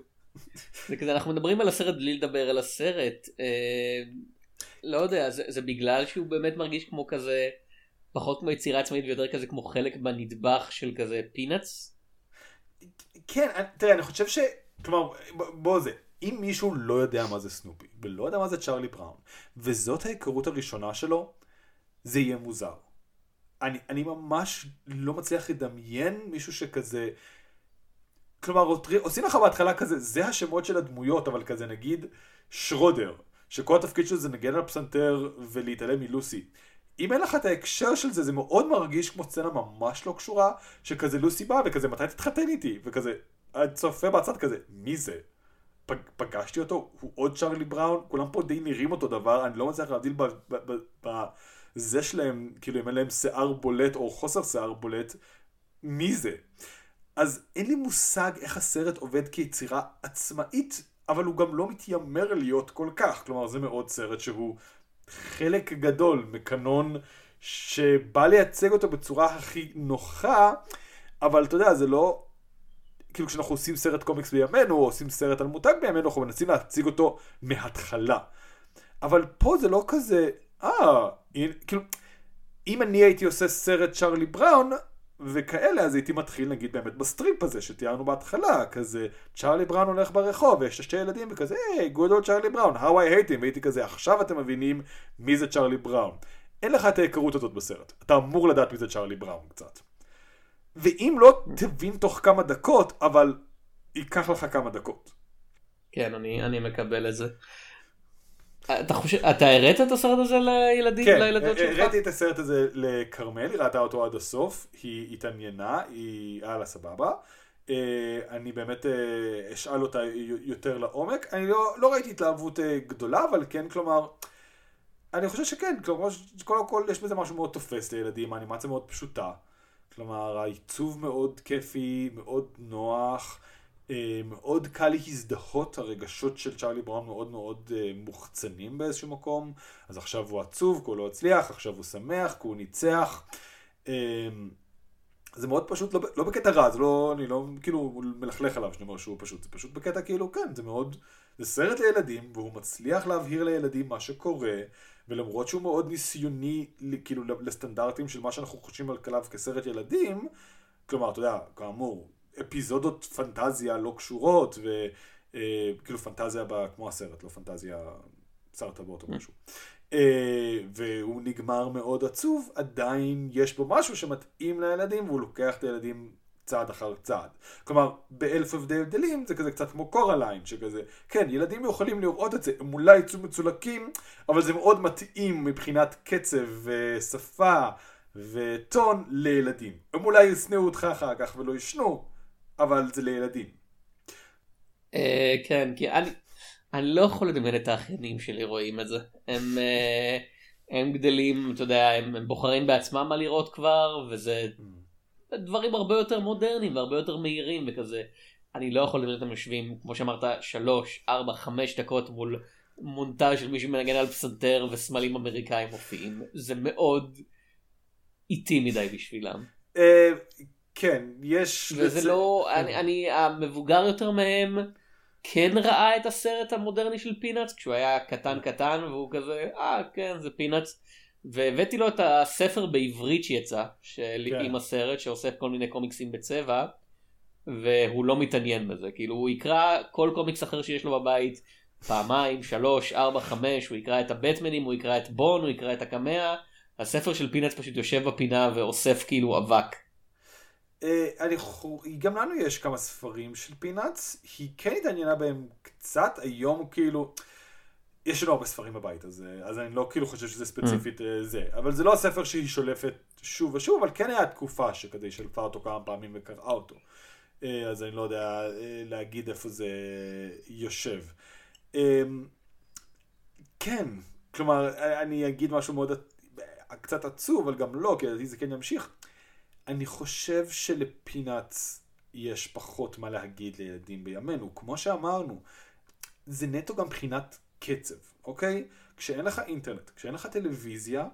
זה כזה, אנחנו מדברים על הסרט בלי לדבר על הסרט. אה, לא יודע, זה בגלל שהוא באמת מרגיש כמו כזה, פחות כמו יצירה עצמאית ויותר כזה כמו חלק בנדבך של כזה פינאץ? כן, תראה, אני חושב ש... כלומר, בוא זה, אם מישהו לא יודע מה זה סנופי, ולא יודע מה זה צ'ארלי בראון, וזאת ההיכרות הראשונה שלו, זה יהיה מוזר. אני, אני ממש לא מצליח לדמיין מישהו שכזה... כלומר, עושים לך בהתחלה כזה, זה השמות של הדמויות, אבל כזה נגיד שרודר, שכל התפקיד שלו זה נגן על פסנתר ולהתעלם מלוסי. אם אין לך את ההקשר של זה, זה מאוד מרגיש כמו סצנה ממש לא קשורה, שכזה לוסי באה וכזה, מתי תתחתן איתי? וכזה, צופה בצד כזה, מי זה? פג, פגשתי אותו, הוא עוד צ'ארלי בראון, כולם פה די נראים אותו דבר, אני לא מצליח להבדיל בזה שלהם, כאילו אם אין להם שיער בולט או חוסר שיער בולט, מי זה? אז אין לי מושג איך הסרט עובד כיצירה עצמאית, אבל הוא גם לא מתיימר להיות כל כך, כלומר זה מאוד סרט שהוא חלק גדול מקנון שבא לייצג אותו בצורה הכי נוחה, אבל אתה יודע, זה לא... כאילו כשאנחנו עושים סרט קומיקס בימינו, או עושים סרט על מותג בימינו, אנחנו מנסים להציג אותו מההתחלה. אבל פה זה לא כזה, אה, כאילו, אם אני הייתי עושה סרט צ'ארלי בראון, וכאלה, אז הייתי מתחיל נגיד באמת ב strip הזה שתיארנו בהתחלה, כזה צ'ארלי בראון הולך ברחוב ויש שתי ילדים וכזה, hey, good ol' Charlie Brown, how I hate him, והייתי כזה, עכשיו אתם מבינים מי זה צ'ארלי בראון. אין לך את ההיכרות הזאת בסרט, אתה אמור לדעת מי זה צ'ארלי בראון קצת. ואם לא, תבין תוך כמה דקות, אבל ייקח לך כמה דקות. כן, אני, אני מקבל את זה. אתה חושב, אתה הראת את הסרט הזה לילדים, כן, לילדות שלך? כן, הראיתי את הסרט הזה לכרמל, היא ראתה אותו עד הסוף, היא התעניינה, היא הלאה סבבה. אה, אני באמת אה, אשאל אותה יותר לעומק. אני לא, לא ראיתי התלהבות אה, גדולה, אבל כן, כלומר, אני חושב שכן, כלומר, קודם כל יש בזה משהו מאוד תופס לילדים, האנימציה מאוד פשוטה. כלומר, העיצוב מאוד כיפי, מאוד נוח, אה, מאוד קל להזדהות, הרגשות של צ'ארלי בראון מאוד מאוד אה, מוחצנים באיזשהו מקום, אז עכשיו הוא עצוב כי הוא לא הצליח, עכשיו הוא שמח כי הוא ניצח. אה, זה מאוד פשוט, לא, לא בקטע רע, זה לא, אני לא כאילו מלכלך עליו שאני אומר שהוא פשוט, זה פשוט בקטע כאילו, כן, זה מאוד, זה סרט לילדים, והוא מצליח להבהיר לילדים מה שקורה, ולמרות שהוא מאוד ניסיוני, כאילו, לסטנדרטים של מה שאנחנו חושבים על כליו כסרט ילדים, כלומר, אתה יודע, כאמור, אפיזודות פנטזיה לא קשורות, וכאילו פנטזיה ב, כמו הסרט, לא פנטזיה שר טבעות או משהו. אה, והוא נגמר מאוד עצוב, עדיין יש בו משהו שמתאים לילדים, והוא לוקח את הילדים צעד אחר צעד. כלומר, באלף הבדל הבדלים זה כזה קצת כמו קורליין, שכזה, כן, ילדים יכולים לראות את זה, הם אולי יצאו מצולקים, אבל זה מאוד מתאים מבחינת קצב ושפה וטון לילדים. הם אולי ישנאו אותך אחר כך ולא ישנו, אבל זה לילדים. אה, כן, כי אני, אני לא יכול לדמיין את האחיינים שלי רואים את זה. הם, אה, הם גדלים, אתה יודע, הם, הם בוחרים בעצמם מה לראות כבר, וזה דברים הרבה יותר מודרניים והרבה יותר מהירים וכזה. אני לא יכול לדמיין אותם יושבים, כמו שאמרת, שלוש, ארבע, חמש דקות מול מונטאז' של מישהו מנגן על פסנתר וסמלים אמריקאים מופיעים. זה מאוד איטי מדי בשבילם. אה, כן, יש... וזה לא, כן. אני, אני, המבוגר יותר מהם כן ראה את הסרט המודרני של פינאץ כשהוא היה קטן קטן והוא כזה, אה כן זה פינאץ. והבאתי לו את הספר בעברית שיצא, של, כן. עם הסרט שאוסף כל מיני קומיקסים בצבע, והוא לא מתעניין בזה, כאילו הוא יקרא כל קומיקס אחר שיש לו בבית פעמיים, שלוש, ארבע, חמש, הוא יקרא את הבטמנים, הוא יקרא את בון, הוא יקרא את הקמע, הספר של פינאץ פשוט יושב בפינה ואוסף כאילו אבק. אה, אני. גם לנו יש כמה ספרים של פינאץ, היא כן התעניינה בהם קצת, היום כאילו, יש לנו הרבה ספרים בבית הזה, אז אני לא כאילו חושב שזה ספציפית אה, זה, אבל זה לא הספר שהיא שולפת שוב ושוב, אבל כן היה תקופה שכזה היא שלפה אותו כמה פעמים וקראה אותו, אה, אז אני לא יודע אה, להגיד איפה זה יושב. אה, כן, כלומר, אני אגיד משהו מאוד קצת עצוב, אבל גם לא, כי לדעתי זה כן ימשיך. אני חושב שלפינאץ יש פחות מה להגיד לילדים בימינו. כמו שאמרנו, זה נטו גם מבחינת קצב, אוקיי? כשאין לך אינטרנט, כשאין לך טלוויזיה,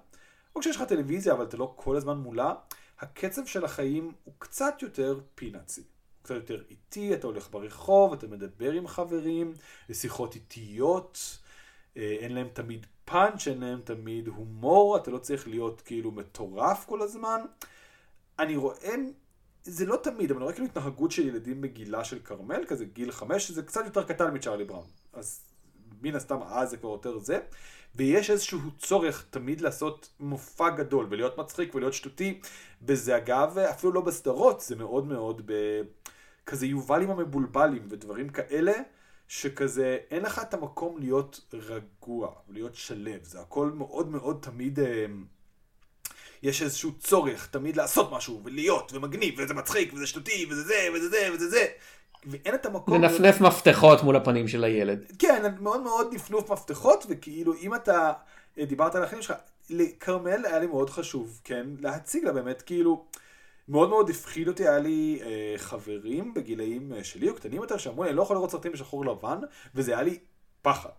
או כשיש לך טלוויזיה אבל אתה לא כל הזמן מולה, הקצב של החיים הוא קצת יותר פינאצי. הוא קצת יותר איטי, אתה הולך ברחוב, אתה מדבר עם חברים, שיחות איטיות, אה, אין להם תמיד פאנץ', אין להם תמיד הומור, אתה לא צריך להיות כאילו מטורף כל הזמן. אני רואה, זה לא תמיד, אבל אני רואה כאילו התנהגות של ילדים בגילה של כרמל, כזה גיל חמש, שזה קצת יותר קטן מצ'ארלי בראון. אז מן הסתם אז זה כבר יותר זה. ויש איזשהו צורך תמיד לעשות מופע גדול ולהיות מצחיק ולהיות שטותי. וזה אגב, אפילו לא בסדרות, זה מאוד מאוד ב... כזה יובלים המבולבלים ודברים כאלה, שכזה אין לך את המקום להיות רגוע, להיות שלב. זה הכל מאוד מאוד תמיד... אה, יש איזשהו צורך תמיד לעשות משהו, ולהיות, ומגניב, וזה מצחיק, וזה שטותי, וזה זה, וזה זה, וזה זה. ואין את המקום... לנפנף מפתחות מול הפנים של הילד. כן, מאוד מאוד נפנוף מפתחות, וכאילו אם אתה אה, דיברת על החיים שלך, לכרמל היה לי מאוד חשוב, כן, להציג לה באמת, כאילו, מאוד מאוד הפחיד אותי, היה לי אה, חברים בגילאים אה, שלי, או קטנים יותר, שאמרו לי, אני לא יכול לראות סרטים בשחור לבן, וזה היה לי פחד,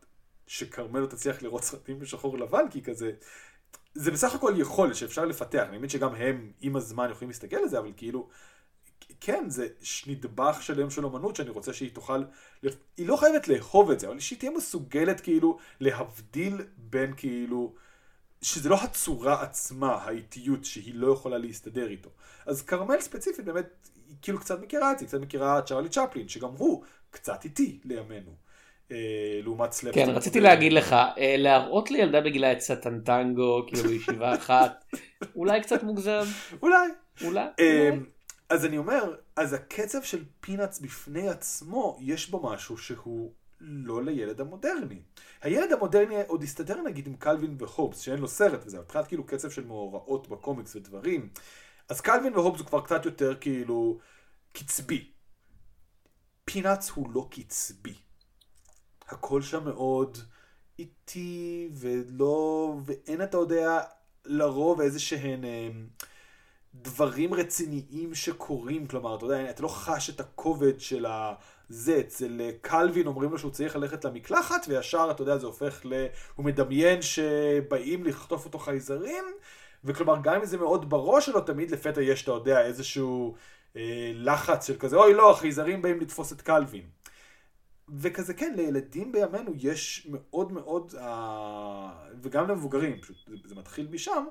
שכרמל לא תצליח לראות סרטים בשחור לבן, כי כזה... זה בסך הכל יכולת שאפשר לפתח, אני מבין שגם הם עם הזמן יכולים להסתכל על זה, אבל כאילו, כן, זה נדבך שלם של אומנות שאני רוצה שהיא תוכל, היא לא חייבת לאהוב את זה, אבל שהיא תהיה מסוגלת כאילו להבדיל בין כאילו, שזה לא הצורה עצמה, האיטיות שהיא לא יכולה להסתדר איתו. אז כרמל ספציפית באמת, היא כאילו קצת מכירה את זה, קצת מכירה את צ'רלי צ'פלין, שגם הוא קצת איטי לימינו. אה, לעומת slap. כן, רציתי להגיד לך, אה, להראות לילדה בגילה את סטנטנגו, כאילו בישיבה אחת, אולי קצת מוגזם, אולי. אולי. אז אני אומר, אז הקצב של פינאץ בפני עצמו, יש בו משהו שהוא לא לילד המודרני. הילד המודרני עוד הסתדר נגיד עם קלווין והובס, שאין לו סרט וזה, מבחינת כאילו קצב של מאורעות בקומיקס ודברים. אז קלווין והובס הוא כבר קצת יותר כאילו קצבי. פינאץ הוא לא קצבי. הכל שם מאוד איטי ולא, ואין אתה יודע לרוב איזה שהן אה, דברים רציניים שקורים, כלומר, אתה יודע, אתה לא חש את הכובד של הזה, אצל אה, קלווין אומרים לו שהוא צריך ללכת למקלחת, וישר, אתה יודע, זה הופך ל... הוא מדמיין שבאים לחטוף אותו חייזרים, וכלומר, גם אם זה מאוד בראש שלו, תמיד לפתע יש, אתה יודע, איזשהו אה, לחץ של כזה, אוי לא, החייזרים באים לתפוס את קלווין. וכזה, כן, לילדים בימינו יש מאוד מאוד, אה, וגם למבוגרים, פשוט זה, זה מתחיל משם,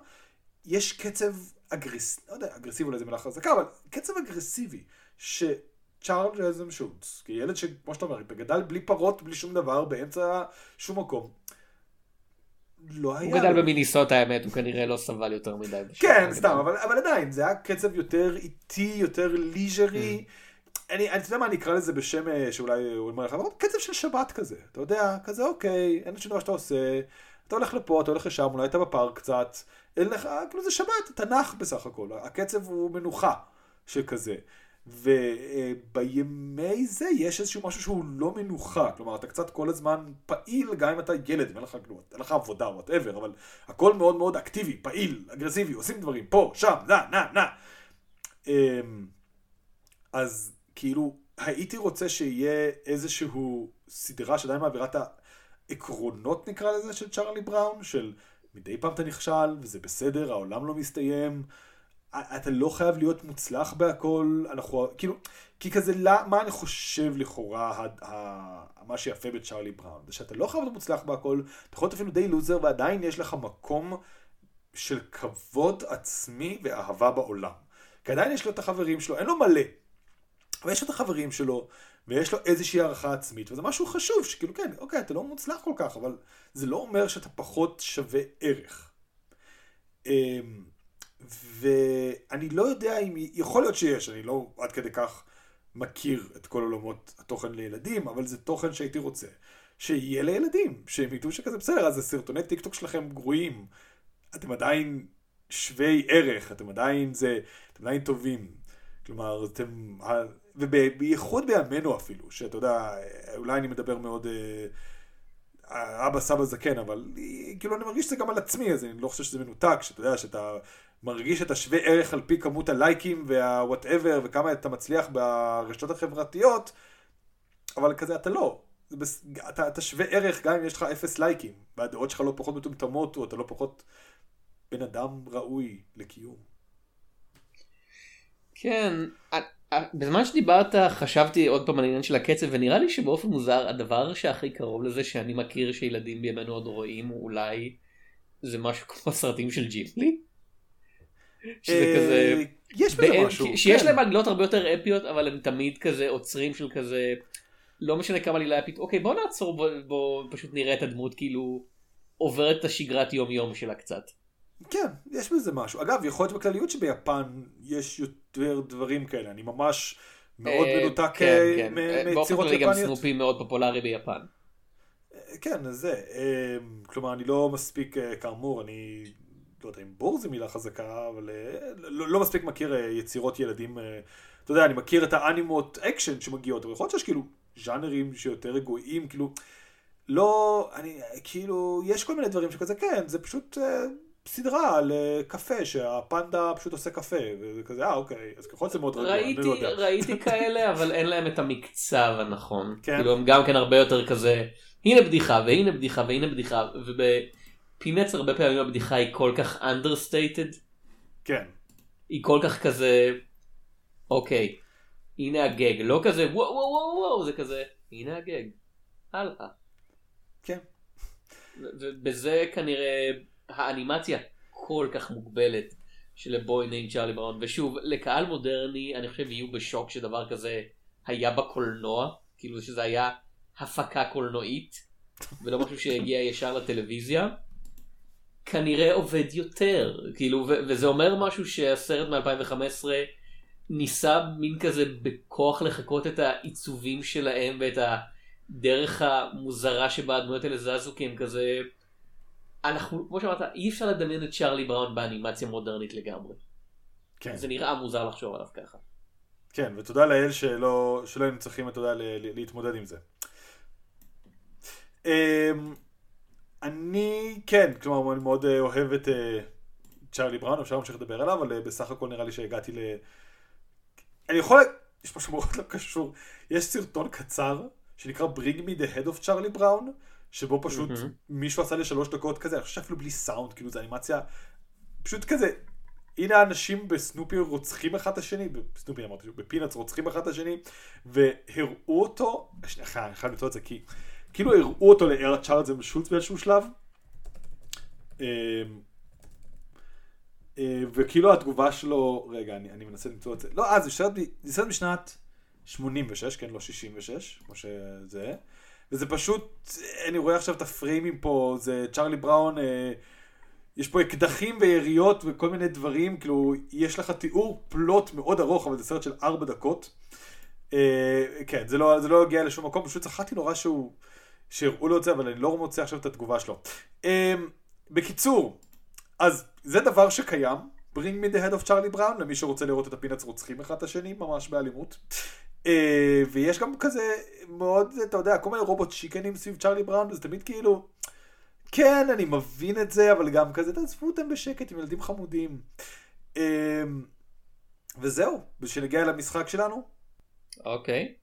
יש קצב אגרסיבי, לא יודע, אגרסיבי אולי זה מילה חזקה, אבל קצב אגרסיבי, שצ'ארלס שולץ, כילד שכמו שאתה אומר, גדל בלי פרות, בלי שום דבר, באמצע שום מקום, לא היה... הוא גדל במיניסוטה האמת, הוא כנראה לא סבל יותר מדי. כן, סתם, אבל, אבל עדיין, זה היה קצב יותר איטי, יותר ליז'רי. Mm. אני, אני יודע מה אני אקרא לזה בשם אה, שאולי הוא אומר לך, קצב של שבת כזה, אתה יודע, כזה אוקיי, אין שום דבר שאתה עושה, אתה הולך לפה, אתה הולך לשם, אולי אתה בפארק קצת, אין לך, כאילו זה שבת, תנ"ך בסך הכל, הקצב הוא מנוחה שכזה. ובימינו זה יש איזשהו משהו שהוא לא מנוחה, כלומר אתה קצת כל הזמן פעיל גם אם אתה ילד ואין לך כלום, אין לך עבודה או whatever, אבל הכל מאוד מאוד אקטיבי, פעיל, אגרסיבי, עושים דברים פה, שם, נע, נע, נע. אמ, אז כאילו הייתי רוצה שיהיה איזשהו סדרה שעדיין מעבירה את העקרונות נקרא לזה של צ'ארלי בראון, של מדי פעם אתה נכשל וזה בסדר, העולם לא מסתיים. אתה לא חייב להיות מוצלח בהכל, אנחנו, כאילו, כי כזה, לא, מה אני חושב לכאורה, ה, ה, מה שיפה בצ'ארלי בראון, זה שאתה לא חייב להיות מוצלח בהכל, אתה יכול להיות אפילו די לוזר ועדיין יש לך מקום של כבוד עצמי ואהבה בעולם. כי עדיין יש לו את החברים שלו, אין לו מלא, אבל יש לו את החברים שלו, ויש לו איזושהי הערכה עצמית, וזה משהו חשוב, שכאילו כן, אוקיי, אתה לא מוצלח כל כך, אבל זה לא אומר שאתה פחות שווה ערך. אמ, ואני לא יודע אם, יכול להיות שיש, אני לא עד כדי כך מכיר את כל עולמות התוכן לילדים, אבל זה תוכן שהייתי רוצה. שיהיה לילדים, שהם ידעו שכזה בסדר, אז הסרטוני טיק טוק שלכם גרועים, אתם עדיין שווי ערך, אתם עדיין זה, אתם עדיין טובים. כלומר, אתם, ובייחוד בימינו אפילו, שאתה יודע, אולי אני מדבר מאוד אה, אבא סבא זקן, אבל כאילו אני מרגיש שזה גם על עצמי, אז אני לא חושב שזה מנותק, שאתה יודע שאתה מרגיש את השווה ערך על פי כמות הלייקים והוואטאבר וכמה אתה מצליח ברשתות החברתיות, אבל כזה אתה לא. אתה, אתה שווה ערך גם אם יש לך אפס לייקים, והדעות שלך לא פחות מטומטמות, או אתה לא פחות בן אדם ראוי לקיום. כן, בזמן שדיברת חשבתי עוד פעם על העניין של הקצב ונראה לי שבאופן מוזר הדבר שהכי קרוב לזה שאני מכיר שילדים בימינו עוד רואים אולי זה משהו כמו סרטים של ג'יפלי. שזה אה, כזה... יש בזה משהו. שיש כן. להם עלילות הרבה יותר אפיות אבל הם תמיד כזה עוצרים של כזה לא משנה כמה עלילה אפית אוקיי בוא נעצור בוא פשוט נראה את הדמות כאילו עוברת את השגרת יום יום שלה קצת. כן, יש בזה משהו. אגב, יכול להיות בכלליות שביפן יש יותר דברים כאלה. אני ממש מאוד אה, מנותק כן, אה, כן. מ- אה, באופן מיצירות כללי גם יפניות. סנופי מאוד פופולרי ביפן. כן, זה. כלומר, אני לא מספיק, כאמור, אני לא יודע אם בור זה מילה חזקה, אבל לא, לא מספיק מכיר יצירות ילדים. אתה יודע, אני מכיר את האנימות אקשן שמגיעות, אבל יכול להיות שיש כאילו ז'אנרים שיותר רגועים, כאילו, לא, אני, כאילו, יש כל מיני דברים שכזה, כן, זה פשוט סדרה על אה, קפה, שהפנדה פשוט עושה קפה, וזה כזה, אה, אוקיי, אז ככל שזה מאוד רגוע, אני לא יודע. ראיתי כאלה אבל אין להם את המקצב הנכון. כן. כאילו הם גם כן הרבה יותר כזה הנה בדיחה והנה בדיחה והנה בדיחה ובפינץ הרבה פעמים הבדיחה היא כל כך understated כן, היא כל כך כזה אוקיי הנה הגג לא כזה וואו וואו וואו וואו זה כזה הנה הגג הלאה. כן. ובזה כנראה האנימציה כל כך מוגבלת של הבוי נעים צ'ארלי בראון ושוב לקהל מודרני אני חושב יהיו בשוק שדבר כזה היה בקולנוע כאילו שזה היה הפקה קולנועית ולא משהו שהגיע ישר לטלוויזיה. כנראה עובד יותר כאילו ו- וזה אומר משהו שהסרט מ-2015 ניסה מין כזה בכוח לחקות את העיצובים שלהם ואת הדרך המוזרה שבה הדמויות האלה זזו כי הם כזה אנחנו כמו שאמרת אי אפשר לדמיין את צ'ארלי בראון באנימציה מודרנית לגמרי. כן. זה נראה מוזר לחשוב עליו ככה. כן, ותודה לאל שלא, שלא היינו צריכים, אתה יודע, להתמודד עם זה. אמ, אני, כן, כלומר, אני מאוד אה, אוהב את אה, צ'ארלי בראון, אפשר להמשיך לדבר עליו, אבל אה, בסך הכל נראה לי שהגעתי ל... אני יכול... יש משהו מאוד לא קשור. יש סרטון קצר שנקרא Bring me the head of Charlie Brown, שבו פשוט מהמם. מישהו עשה לשלוש דקות כזה, אני חושב שאפילו בלי סאונד, כאילו זה אנימציה פשוט כזה, הנה האנשים בסנופי רוצחים אחד את השני, בסנופי אמרתי, בפינאץ רוצחים אחד את השני, והראו אותו, שנייה, אני חייב למצוא את זה, כי כאילו הראו אותו לארה צ'ארלס ושולץ באיזשהו שלב, אמ, אה, וכאילו התגובה שלו, רגע, אני, אני מנסה למצוא את זה, לא, אה, זה סרט, זה סרט בשנת 86, כן, לא 66, כמו שזה, וזה פשוט, אני רואה עכשיו את הפריימים פה, זה צ'ארלי בראון, אה, יש פה אקדחים ויריות וכל מיני דברים, כאילו, יש לך תיאור פלוט מאוד ארוך, אבל זה סרט של ארבע דקות. אה, כן, זה לא, זה לא הגיע לשום מקום, פשוט צחקתי נורא שהוא, שהראו לו את זה, אבל אני לא מוצא עכשיו את התגובה שלו. אה, בקיצור, אז זה דבר שקיים, Bring me the head of Charlie Brown, למי שרוצה לראות את הפינאץ רוצחים אחד את השני, ממש באלימות. אה, ויש גם כזה מאוד, אתה יודע, כל מיני רובוט שיקנים סביב צ'ארלי בראון, וזה תמיד כאילו, כן, אני מבין את זה, אבל גם כזה, תעזבו אותם בשקט עם ילדים חמודים. אה, וזהו, ושנגיע למשחק שלנו. אוקיי.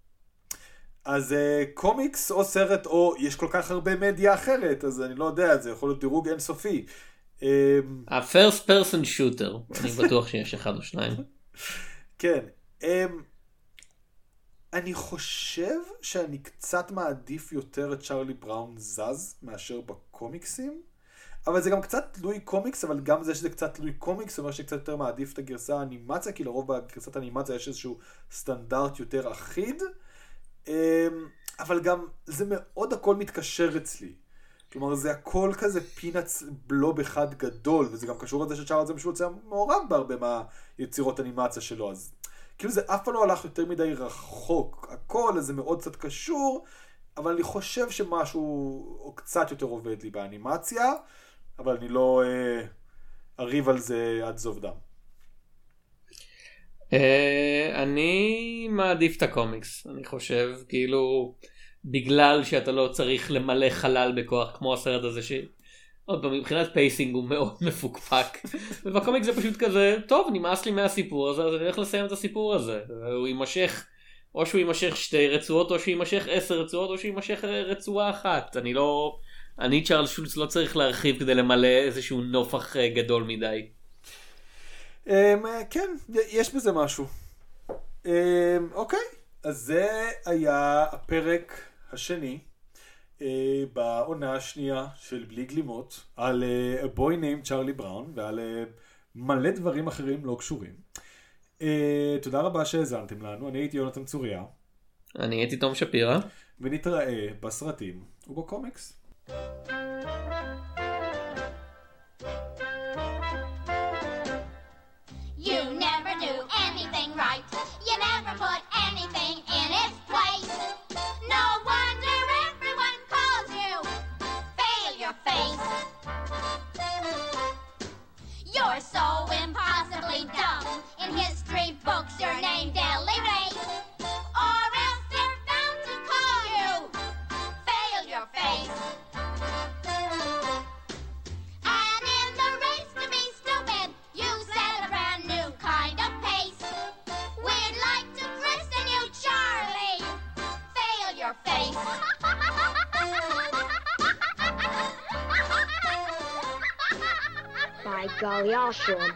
אז uh, קומיקס או סרט או יש כל כך הרבה מדיה אחרת, אז אני לא יודע, זה יכול להיות דירוג אינסופי. ה-first person shooter, אני בטוח שיש אחד או שניים. כן. אני חושב שאני קצת מעדיף יותר את צ'ארלי בראון זז מאשר בקומיקסים, אבל זה גם קצת תלוי קומיקס, אבל גם זה שזה קצת תלוי קומיקס, זאת אומרת שקצת יותר מעדיף את הגרסה האנימציה, כי לרוב בגרסת האנימציה יש איזשהו סטנדרט יותר אחיד, אמ, אבל גם זה מאוד הכל מתקשר אצלי. כלומר זה הכל כזה פינאץ בלוב אחד גדול, וזה גם קשור לזה שצ'ארלס משולץ היה מעורב בהרבה מהיצירות אנימציה שלו, אז כאילו זה אף פעם לא הלך יותר מדי רחוק, הכל זה מאוד קצת קשור, אבל אני חושב שמשהו קצת יותר עובד לי באנימציה, אבל אני לא אה, אריב על זה עד זוב דם. אה, אני מעדיף את הקומיקס, אני חושב, כאילו, בגלל שאתה לא צריך למלא חלל בכוח כמו הסרט הזה. עוד פעם, מבחינת pacing הוא מאוד מפוקפק. וב comic זה פשוט כזה, טוב, נמאס לי מהסיפור הזה, אז אני הולך לסיים את הסיפור הזה. הוא יימשך, או שהוא יימשך שתי רצועות, או שהוא יימשך עשר רצועות, או שהוא יימשך רצועה אחת. אני לא, אני צ'ארלס שולץ לא צריך להרחיב כדי למלא איזשהו נופח אה, גדול מדי. אמ, כן, יש בזה משהו. אמ, אוקיי, אז זה היה הפרק השני. אה, בעונה השנייה של בלי גלימות על בוי ניים צ'ארלי בראון ועל אה, מלא דברים אחרים לא קשורים. אה, תודה רבה שהאזנתם לנו, אני הייתי יונתן צוריה. אני הייתי תום שפירא. ונתראה בסרטים ובקומיקס. You So impossibly dumb. In history books, your name they'll golly, I'll show him.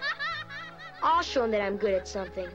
I'll show him that I'm good at something.